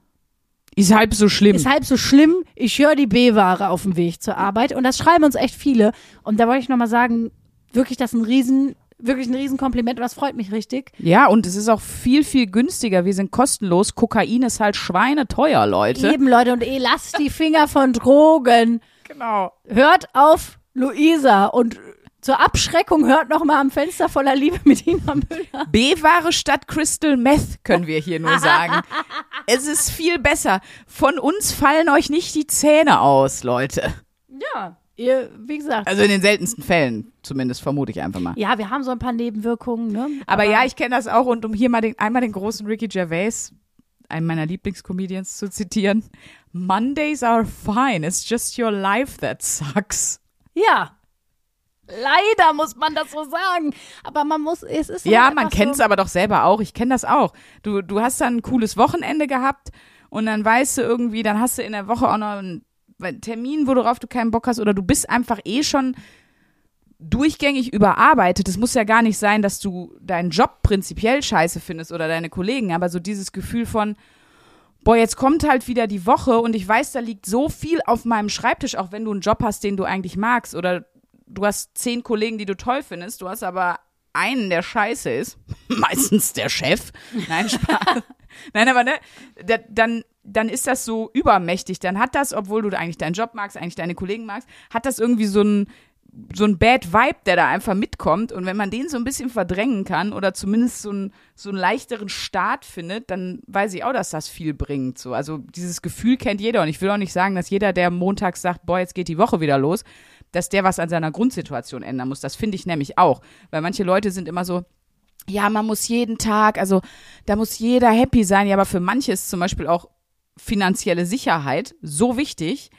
Ist halb so schlimm. ist halb so schlimm. Ich höre die B-Ware auf dem Weg zur Arbeit. Und das schreiben uns echt viele. Und da wollte ich nochmal sagen, wirklich, das ist ein riesen, wirklich ein Riesenkompliment. Und das freut mich richtig. Ja, und es ist auch viel, viel günstiger. Wir sind kostenlos. Kokain ist halt schweineteuer, Leute. Eben, Leute. Und eh, lasst die Finger von Drogen. Genau. Hört auf Luisa. Und zur Abschreckung hört noch mal am Fenster voller Liebe mit Ina Müller. B-Ware statt Crystal Meth, können wir hier nur sagen. es ist viel besser. Von uns fallen euch nicht die Zähne aus, Leute. Ja, ihr, wie gesagt. Also in den seltensten Fällen, zumindest vermute ich einfach mal. ja, wir haben so ein paar Nebenwirkungen, ne? Aber ja, ich kenne das auch. Und um hier mal den, einmal den großen Ricky Gervais, einen meiner Lieblingscomedians, zu zitieren. Mondays are fine. It's just your life that sucks. Ja. Leider muss man das so sagen. Aber man muss, es ist Ja, halt man einfach kennt es so, aber doch selber auch. Ich kenne das auch. Du, du hast dann ein cooles Wochenende gehabt und dann weißt du irgendwie, dann hast du in der Woche auch noch einen Termin, worauf du keinen Bock hast oder du bist einfach eh schon durchgängig überarbeitet. Es muss ja gar nicht sein, dass du deinen Job prinzipiell scheiße findest oder deine Kollegen, aber so dieses Gefühl von, boah, jetzt kommt halt wieder die Woche und ich weiß, da liegt so viel auf meinem Schreibtisch, auch wenn du einen Job hast, den du eigentlich magst oder du hast zehn Kollegen, die du toll findest, du hast aber einen, der scheiße ist, meistens der Chef. Nein, Spaß. Nein, aber ne, da, dann, dann ist das so übermächtig. Dann hat das, obwohl du eigentlich deinen Job magst, eigentlich deine Kollegen magst, hat das irgendwie so ein so ein Bad Vibe, der da einfach mitkommt. Und wenn man den so ein bisschen verdrängen kann oder zumindest so, ein, so einen leichteren Start findet, dann weiß ich auch, dass das viel bringt. So. Also dieses Gefühl kennt jeder. Und ich will auch nicht sagen, dass jeder, der montags sagt, boah, jetzt geht die Woche wieder los, dass der was an seiner Grundsituation ändern muss. Das finde ich nämlich auch. Weil manche Leute sind immer so, ja, man muss jeden Tag, also da muss jeder happy sein. Ja, aber für manche ist zum Beispiel auch finanzielle Sicherheit so wichtig,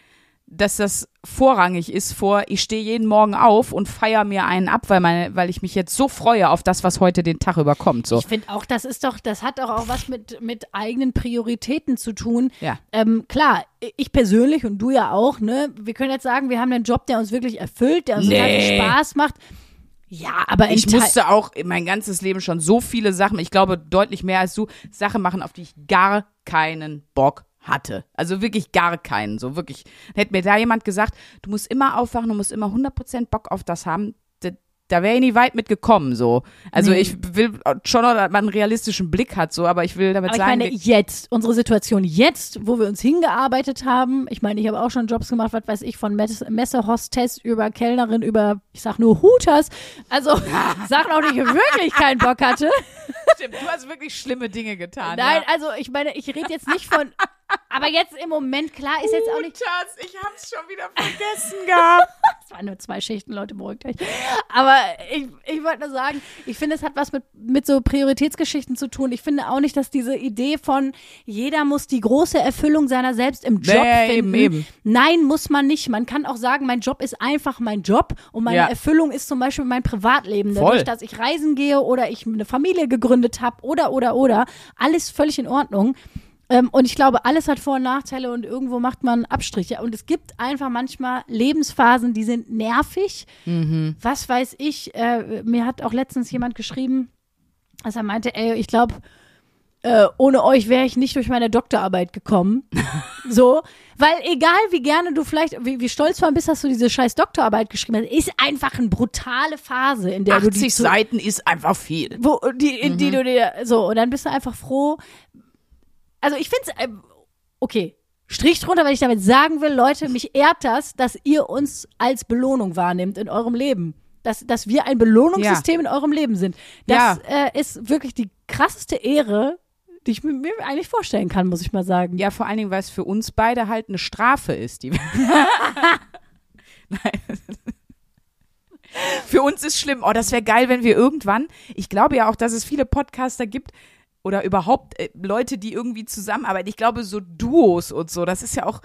dass das vorrangig ist vor, ich stehe jeden Morgen auf und feiere mir einen ab, weil, meine, weil ich mich jetzt so freue auf das, was heute den Tag überkommt. So. Ich finde auch, das ist doch, das hat doch auch was mit, mit eigenen Prioritäten zu tun. Ja. Ähm, klar, ich persönlich und du ja auch, ne? Wir können jetzt sagen, wir haben einen Job, der uns wirklich erfüllt, der uns Nee. Spaß macht. Ja, aber Ich musste auch in mein ganzes Leben schon so viele Sachen, ich glaube deutlich mehr als du, Sachen machen, auf die ich gar keinen Bock hatte. Also wirklich gar keinen. So wirklich. Hätte mir da jemand gesagt, du musst immer aufwachen, du musst immer 100% Bock auf das haben, da, wäre ich nie weit mit gekommen, so. Also Nee. ich will schon, noch, dass man einen realistischen Blick hat, so, aber ich will damit Aber ich sagen, meine, jetzt, unsere Situation jetzt, wo wir uns hingearbeitet haben, ich meine, ich habe auch schon Jobs gemacht, was weiß ich, von Mess Messehostess über Kellnerin, über, ich sag nur Hooters, also Sachen, auf die ich wirklich keinen Bock hatte. stimmt, du hast wirklich schlimme Dinge getan. Nein, ja. also ich meine, ich rede jetzt nicht von, Aber jetzt im Moment, klar, ist jetzt auch nicht. Schatz, ich hab's schon wieder vergessen gehabt. Es waren nur zwei Schichten, Leute, beruhigt euch. Aber ich, ich wollte nur sagen, ich finde, es hat was mit, mit so Prioritätsgeschichten zu tun. Ich finde auch nicht, dass diese Idee von jeder muss die große Erfüllung seiner selbst im Job Nee, finden. eben, eben. Nein, muss man nicht. Man kann auch sagen, mein Job ist einfach mein Job und meine Ja. Erfüllung ist zum Beispiel mein Privatleben. Voll. Dadurch, dass ich reisen gehe oder ich eine Familie gegründet habe oder, oder, oder. Alles völlig in Ordnung. Ähm, und ich glaube, alles hat Vor- und Nachteile und irgendwo macht man Abstriche. Und es gibt einfach manchmal Lebensphasen, die sind nervig. Was weiß ich, äh, mir hat auch letztens jemand geschrieben, dass er meinte, ey, ich glaube, äh, ohne euch wäre ich nicht durch meine Doktorarbeit gekommen. so, weil egal wie gerne du vielleicht, wie, wie stolz du bist, dass du diese scheiß Doktorarbeit geschrieben hast, ist einfach eine brutale Phase, in der du die 80 zu, Seiten ist einfach viel. wo, die, in die du dir, so, und dann bist du einfach froh. Also ich finde es, okay, Strich drunter, weil ich damit sagen will, Leute, mich ehrt das, dass ihr uns als Belohnung wahrnehmt in eurem Leben. Dass, dass wir ein Belohnungssystem in eurem Leben sind. Das äh, ist wirklich die krasseste Ehre, die ich mir, eigentlich vorstellen kann, muss ich mal sagen. Ja, vor allen Dingen, weil es für uns beide halt eine Strafe ist. Die. Für uns ist schlimm. Oh, das wäre geil, wenn wir irgendwann, ich glaube ja auch, dass es viele Podcaster gibt oder überhaupt äh, Leute, die irgendwie zusammenarbeiten. Ich glaube, so Duos und so, das ist ja auch,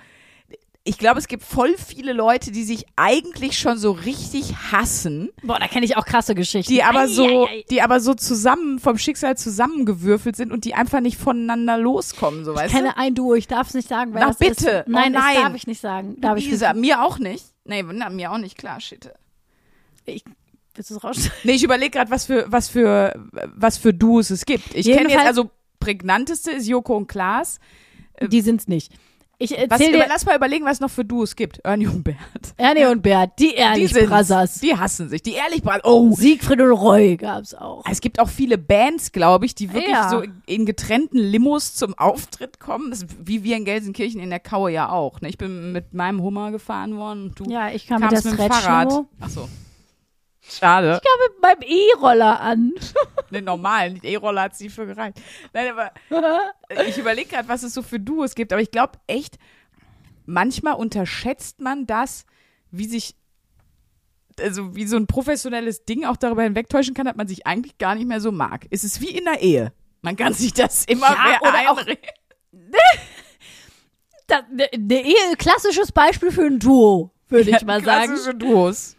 ich glaube, es gibt voll viele Leute, die sich eigentlich schon so richtig hassen, Boah, da kenne ich auch krasse Geschichten. die aber so, Ei, ei, ei. die aber so zusammen, vom Schicksal zusammengewürfelt sind und die einfach nicht voneinander loskommen, so Ich weißt du? kenne ein Duo, ich darf es nicht sagen, weil Na, das bitte. ist. Nein, Oh, nein. das darf ich nicht sagen. Darf ich, Lisa, mir auch nicht. Nee, na, mir auch nicht, klar, shit. ich Willst du es rausschneiden? Nee, ich überlege gerade, was für, was für, was für Duos es gibt. Ich kenne jetzt also prägnanteste ist Joko und Klaas. Die sind's nicht. Ich Was, erzähle dir lass mal überlegen, was noch für Duos gibt. Ernie und Bert. Ernie und Bert, die Die Ehrlich sind's. Brothers. Die hassen sich. Die ehrlich Brothers. Oh. Siegfried und Roy gab's auch. Es gibt auch viele Bands, glaube ich, die wirklich Ja. so in getrennten Limos zum Auftritt kommen. Das wie wir in Gelsenkirchen in der Kaue ja auch. Ne? Ich bin mit meinem Hummer gefahren worden und du Ja, ich kam mit der kamst mit, dem Fahrrad. Stretch-Limo. Schade. Ich kam mit meinem E-Roller an. Ne, normal, nicht E-Roller hat sie für gereicht. Nein, aber ich überlege gerade, was es so für Duos gibt, aber ich glaube echt, manchmal unterschätzt man das, wie sich, also wie so ein professionelles Ding auch darüber hinwegtäuschen kann, dass man sich eigentlich gar nicht mehr so mag. Es ist wie in der Ehe. Man kann sich das immer Ja, mehr oder auch-. Das, ne, ne, Ehe, klassisches Beispiel für ein Duo, würde ich mal sagen. Klassische Duos.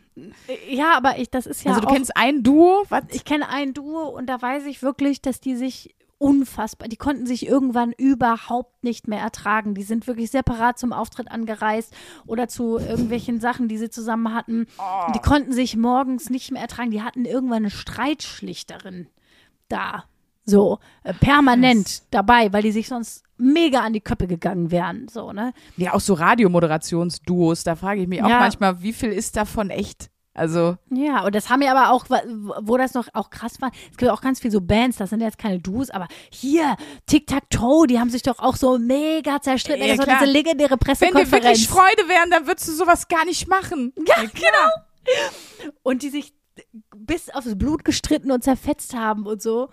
Ja, aber ich, das ist ja also du auch, kennst ein Duo, was? ich kenne ein Duo und da weiß ich wirklich, dass die sich unfassbar, die konnten sich irgendwann überhaupt nicht mehr ertragen. Die sind wirklich separat zum Auftritt angereist oder zu irgendwelchen Sachen, die sie zusammen hatten. Und die konnten sich morgens nicht mehr ertragen. Die hatten irgendwann eine Streitschlichterin da. So, äh, permanent dabei, weil die sich sonst mega an die Köppe gegangen wären. So, ne? Ja, auch so Radiomoderationsduos, da frage ich mich auch Ja. manchmal, wie viel ist davon echt? Also, Ja, und das haben wir aber auch, wo das noch auch krass war, es gibt auch ganz viele so Bands, das sind jetzt keine Duos, aber hier, Tic-Tac-Toe, die haben sich doch auch so mega zerstritten. Ja, das war diese legendäre wenn Pressekonferenz. dir wirklich Freude wären, dann würdest du sowas gar nicht machen. Ja, genau. Und die sich bis aufs Blut gestritten und zerfetzt haben und so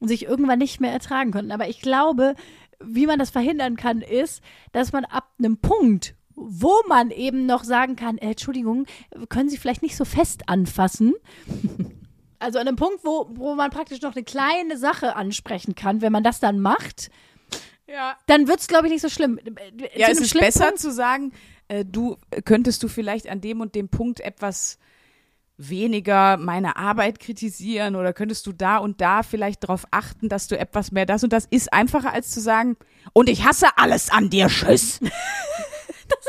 sich irgendwann nicht mehr ertragen konnten. Aber ich glaube, wie man das verhindern kann, ist, dass man ab einem Punkt, wo man eben noch sagen kann, äh, Entschuldigung, können Sie vielleicht nicht so fest anfassen. Also an einem Punkt, wo, wo man praktisch noch eine kleine Sache ansprechen kann, wenn man das dann macht, Ja. dann wird es, glaube ich, nicht so schlimm. Ja, es ist besser Punkt- zu sagen, äh, du könntest du vielleicht an dem und dem Punkt etwas weniger meine Arbeit kritisieren oder könntest du da und da vielleicht darauf achten, dass du etwas mehr das und das ist einfacher als zu sagen und ich hasse alles an dir, tschüss.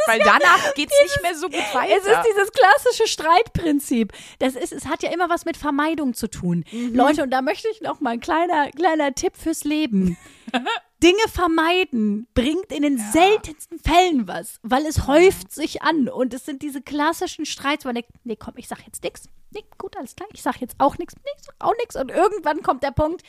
Weil danach geht's nicht mehr so gut weiter. Es ist dieses klassische Streitprinzip. Das ist, es hat ja immer was mit Vermeidung zu tun. Mhm. Leute, und da möchte ich noch mal ein kleiner, kleiner Tipp fürs Leben. Dinge vermeiden bringt in den seltensten Fällen was, weil es häuft sich an und es sind diese klassischen Streits, wo man denkt, nee, komm, ich sag jetzt nix. Nee, gut, alles klar, ich sag jetzt auch nix, nee, ich sag auch nix und irgendwann kommt der Punkt,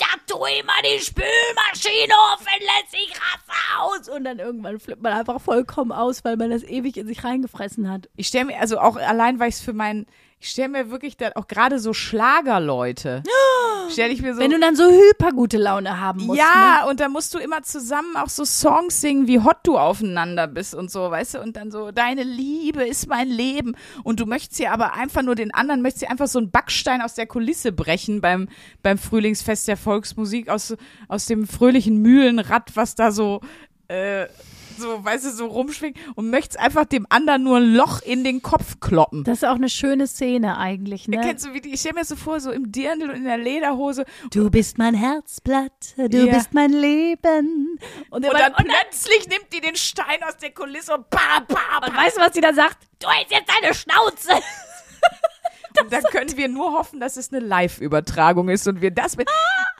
da tu immer die Spülmaschine auf, wenn lässt sich Rasse aus. Und dann irgendwann flippt man einfach vollkommen aus, weil man das ewig in sich reingefressen hat. Ich stelle mir, also auch allein, weil ich es für meinen, ich stelle mir wirklich dann auch gerade so Schlagerleute, stell ich mir so. Wenn du dann so hyper gute Laune haben musst. ja, Ne? und dann musst du immer zusammen auch so Songs singen, wie hot du aufeinander bist und so, weißt du, und dann so, deine Liebe ist mein Leben. Und du möchtest hier aber einfach nur den anderen, möchtest hier einfach so einen Backstein aus der Kulisse brechen beim, beim Frühlingsfest der Volksmusik, aus, aus dem fröhlichen Mühlenrad, was da so, äh, so, weißt du, so rumschwingt und möchtest einfach dem anderen nur ein Loch in den Kopf kloppen. Das ist auch eine schöne Szene eigentlich, ne? Kennst du, wie die, ich stell mir so vor, so im Dirndl und in der Lederhose Du bist mein Herzblatt, du Ja. bist mein Leben. Und, und dann plötzlich nimmt die den Stein aus der Kulisse und ba, ba, ba. und weißt du, was sie da sagt? Du hältst jetzt deine Schnauze. Und dann können wir nur hoffen, dass es eine Live-Übertragung ist und wir das mit.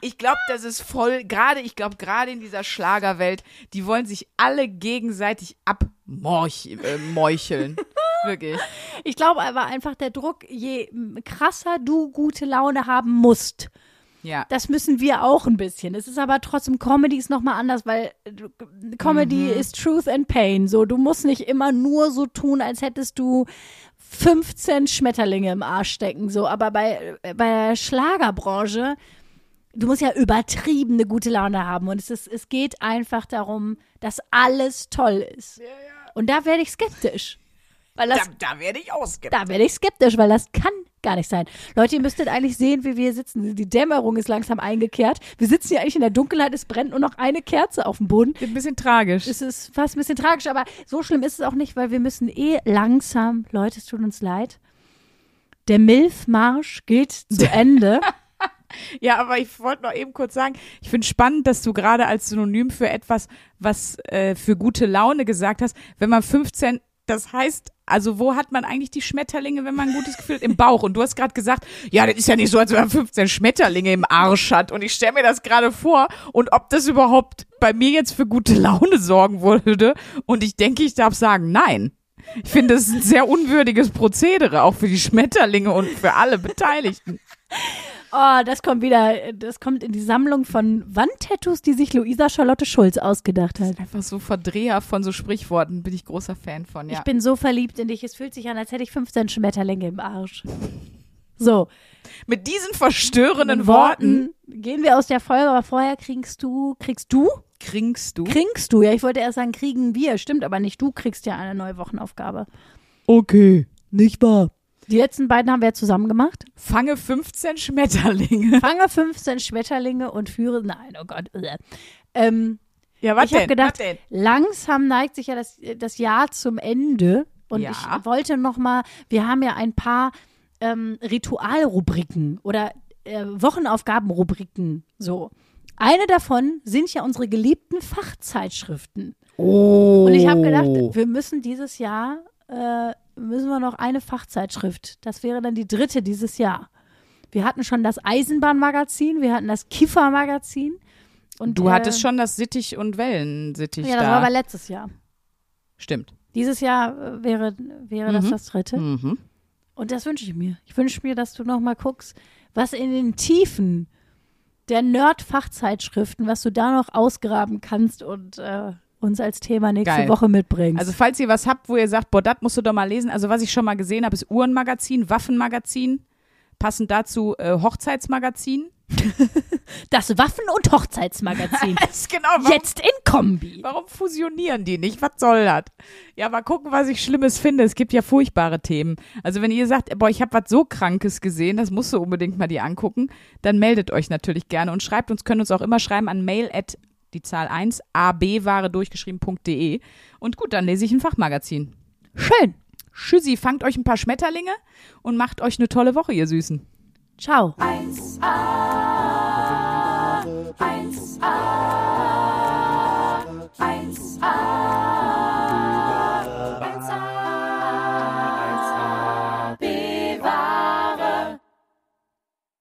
Ich glaube, das ist voll, gerade, ich glaube, gerade in dieser Schlagerwelt, die wollen sich alle gegenseitig abmorcheln. Äh. Wirklich. Ich glaube aber einfach der Druck, je krasser du gute Laune haben musst, Ja. das müssen wir auch ein bisschen. Es ist aber trotzdem, Comedy ist nochmal anders, weil du- Comedy ist Truth and Pain. So, du musst nicht immer nur so tun, als hättest du 15 Schmetterlinge im Arsch stecken. So, aber bei, bei der Schlagerbranche, du musst ja übertriebene gute Laune haben. Und es, ist, es geht einfach darum, dass alles toll ist. Und da werde ich skeptisch. Weil Da, das da werde ich ausgeben. da werde ich skeptisch, weil das kann gar nicht sein. Leute, ihr müsstet eigentlich sehen, wie wir hier sitzen. Die Dämmerung ist langsam eingekehrt. Wir sitzen hier eigentlich in der Dunkelheit, es brennt nur noch eine Kerze auf dem Boden. Ein bisschen tragisch. Es ist fast ein bisschen tragisch, aber so schlimm ist es auch nicht, weil wir müssen eh langsam, Leute, es tut uns leid. Der Milfmarsch geht zu Ende. Ja, aber ich wollte noch eben kurz sagen, ich finde spannend, dass du gerade als Synonym für etwas, was äh, für gute Laune gesagt hast, wenn man 15, das heißt, also wo hat man eigentlich die Schmetterlinge, wenn man ein gutes Gefühl hat? Im Bauch. Und du hast gerade gesagt, ja, das ist ja nicht so, als wenn man 15 Schmetterlinge im Arsch hat. Und ich stelle mir das gerade vor und ob das überhaupt bei mir jetzt für gute Laune sorgen würde. Und ich denke, ich darf sagen, nein. Ich finde, das ist ein sehr unwürdiges Prozedere, auch für die Schmetterlinge und für alle Beteiligten. Oh, das kommt wieder, das kommt in die Sammlung von Wandtattoos, die sich Luisa Charlotte Schulz ausgedacht hat. Einfach so Verdreher von so Sprichworten bin ich großer Fan von, ja. Ich bin so verliebt in dich. Es fühlt sich an, als hätte ich 15 Schmetterlinge im Arsch. So. Mit diesen verstörenden Worten gehen wir aus der Folge, aber vorher kriegst du, kriegst du? kriegst du. Kriegst du, ja, ich wollte erst sagen, kriegen wir, stimmt aber nicht. Du kriegst ja eine neue Wochenaufgabe. Okay, nicht wahr. Die letzten beiden haben wir ja zusammen gemacht. Fange 15 Schmetterlinge. Fange 15 Schmetterlinge und führe, nein, oh Gott. äh. Ähm, Ja, was ich habe gedacht, langsam neigt sich ja das, das Jahr zum Ende. Und Ja. ich wollte noch mal, wir haben ja ein paar ähm, Ritualrubriken oder äh, Wochenaufgabenrubriken. So. Eine davon sind ja unsere geliebten Fachzeitschriften. Oh. Und ich habe gedacht, wir müssen dieses Jahr, äh, müssen wir noch eine Fachzeitschrift. Das wäre dann die dritte dieses Jahr. Wir hatten schon das Eisenbahnmagazin, wir hatten das Kiffermagazin. Und, Du äh, hattest schon das Sittich- und Wellensittich Ja, das da. war aber letztes Jahr. Stimmt. Dieses Jahr äh, wäre, wäre das Mhm. das dritte. Mhm. Und das wünsche ich mir. Ich wünsche mir, dass du noch mal guckst, was in den Tiefen der Nerd-Fachzeitschriften, was du da noch ausgraben kannst und äh, uns als Thema nächste Geil. Woche mitbringst. Also falls ihr was habt, wo ihr sagt, boah, das musst du doch mal lesen. Also was ich schon mal gesehen habe, ist Uhrenmagazin, Waffenmagazin, passend dazu äh, Hochzeitsmagazin. das Waffen- und Hochzeitsmagazin. Das ist genau, warum, Jetzt in Kombi. warum fusionieren die nicht? Was soll das? Ja, mal gucken, was ich Schlimmes finde. Es gibt ja furchtbare Themen. Also wenn ihr sagt, boah, ich habe was so Krankes gesehen, das musst du unbedingt mal dir angucken, dann meldet euch natürlich gerne und schreibt uns, könnt uns auch immer schreiben an mail at die Zahl 1, abware durchgeschrieben.de. Und gut, dann lese ich ein Fachmagazin. Schön. Tschüssi, fangt euch ein paar Schmetterlinge und macht euch eine tolle Woche, ihr Süßen. Ciao. 1a, 1a.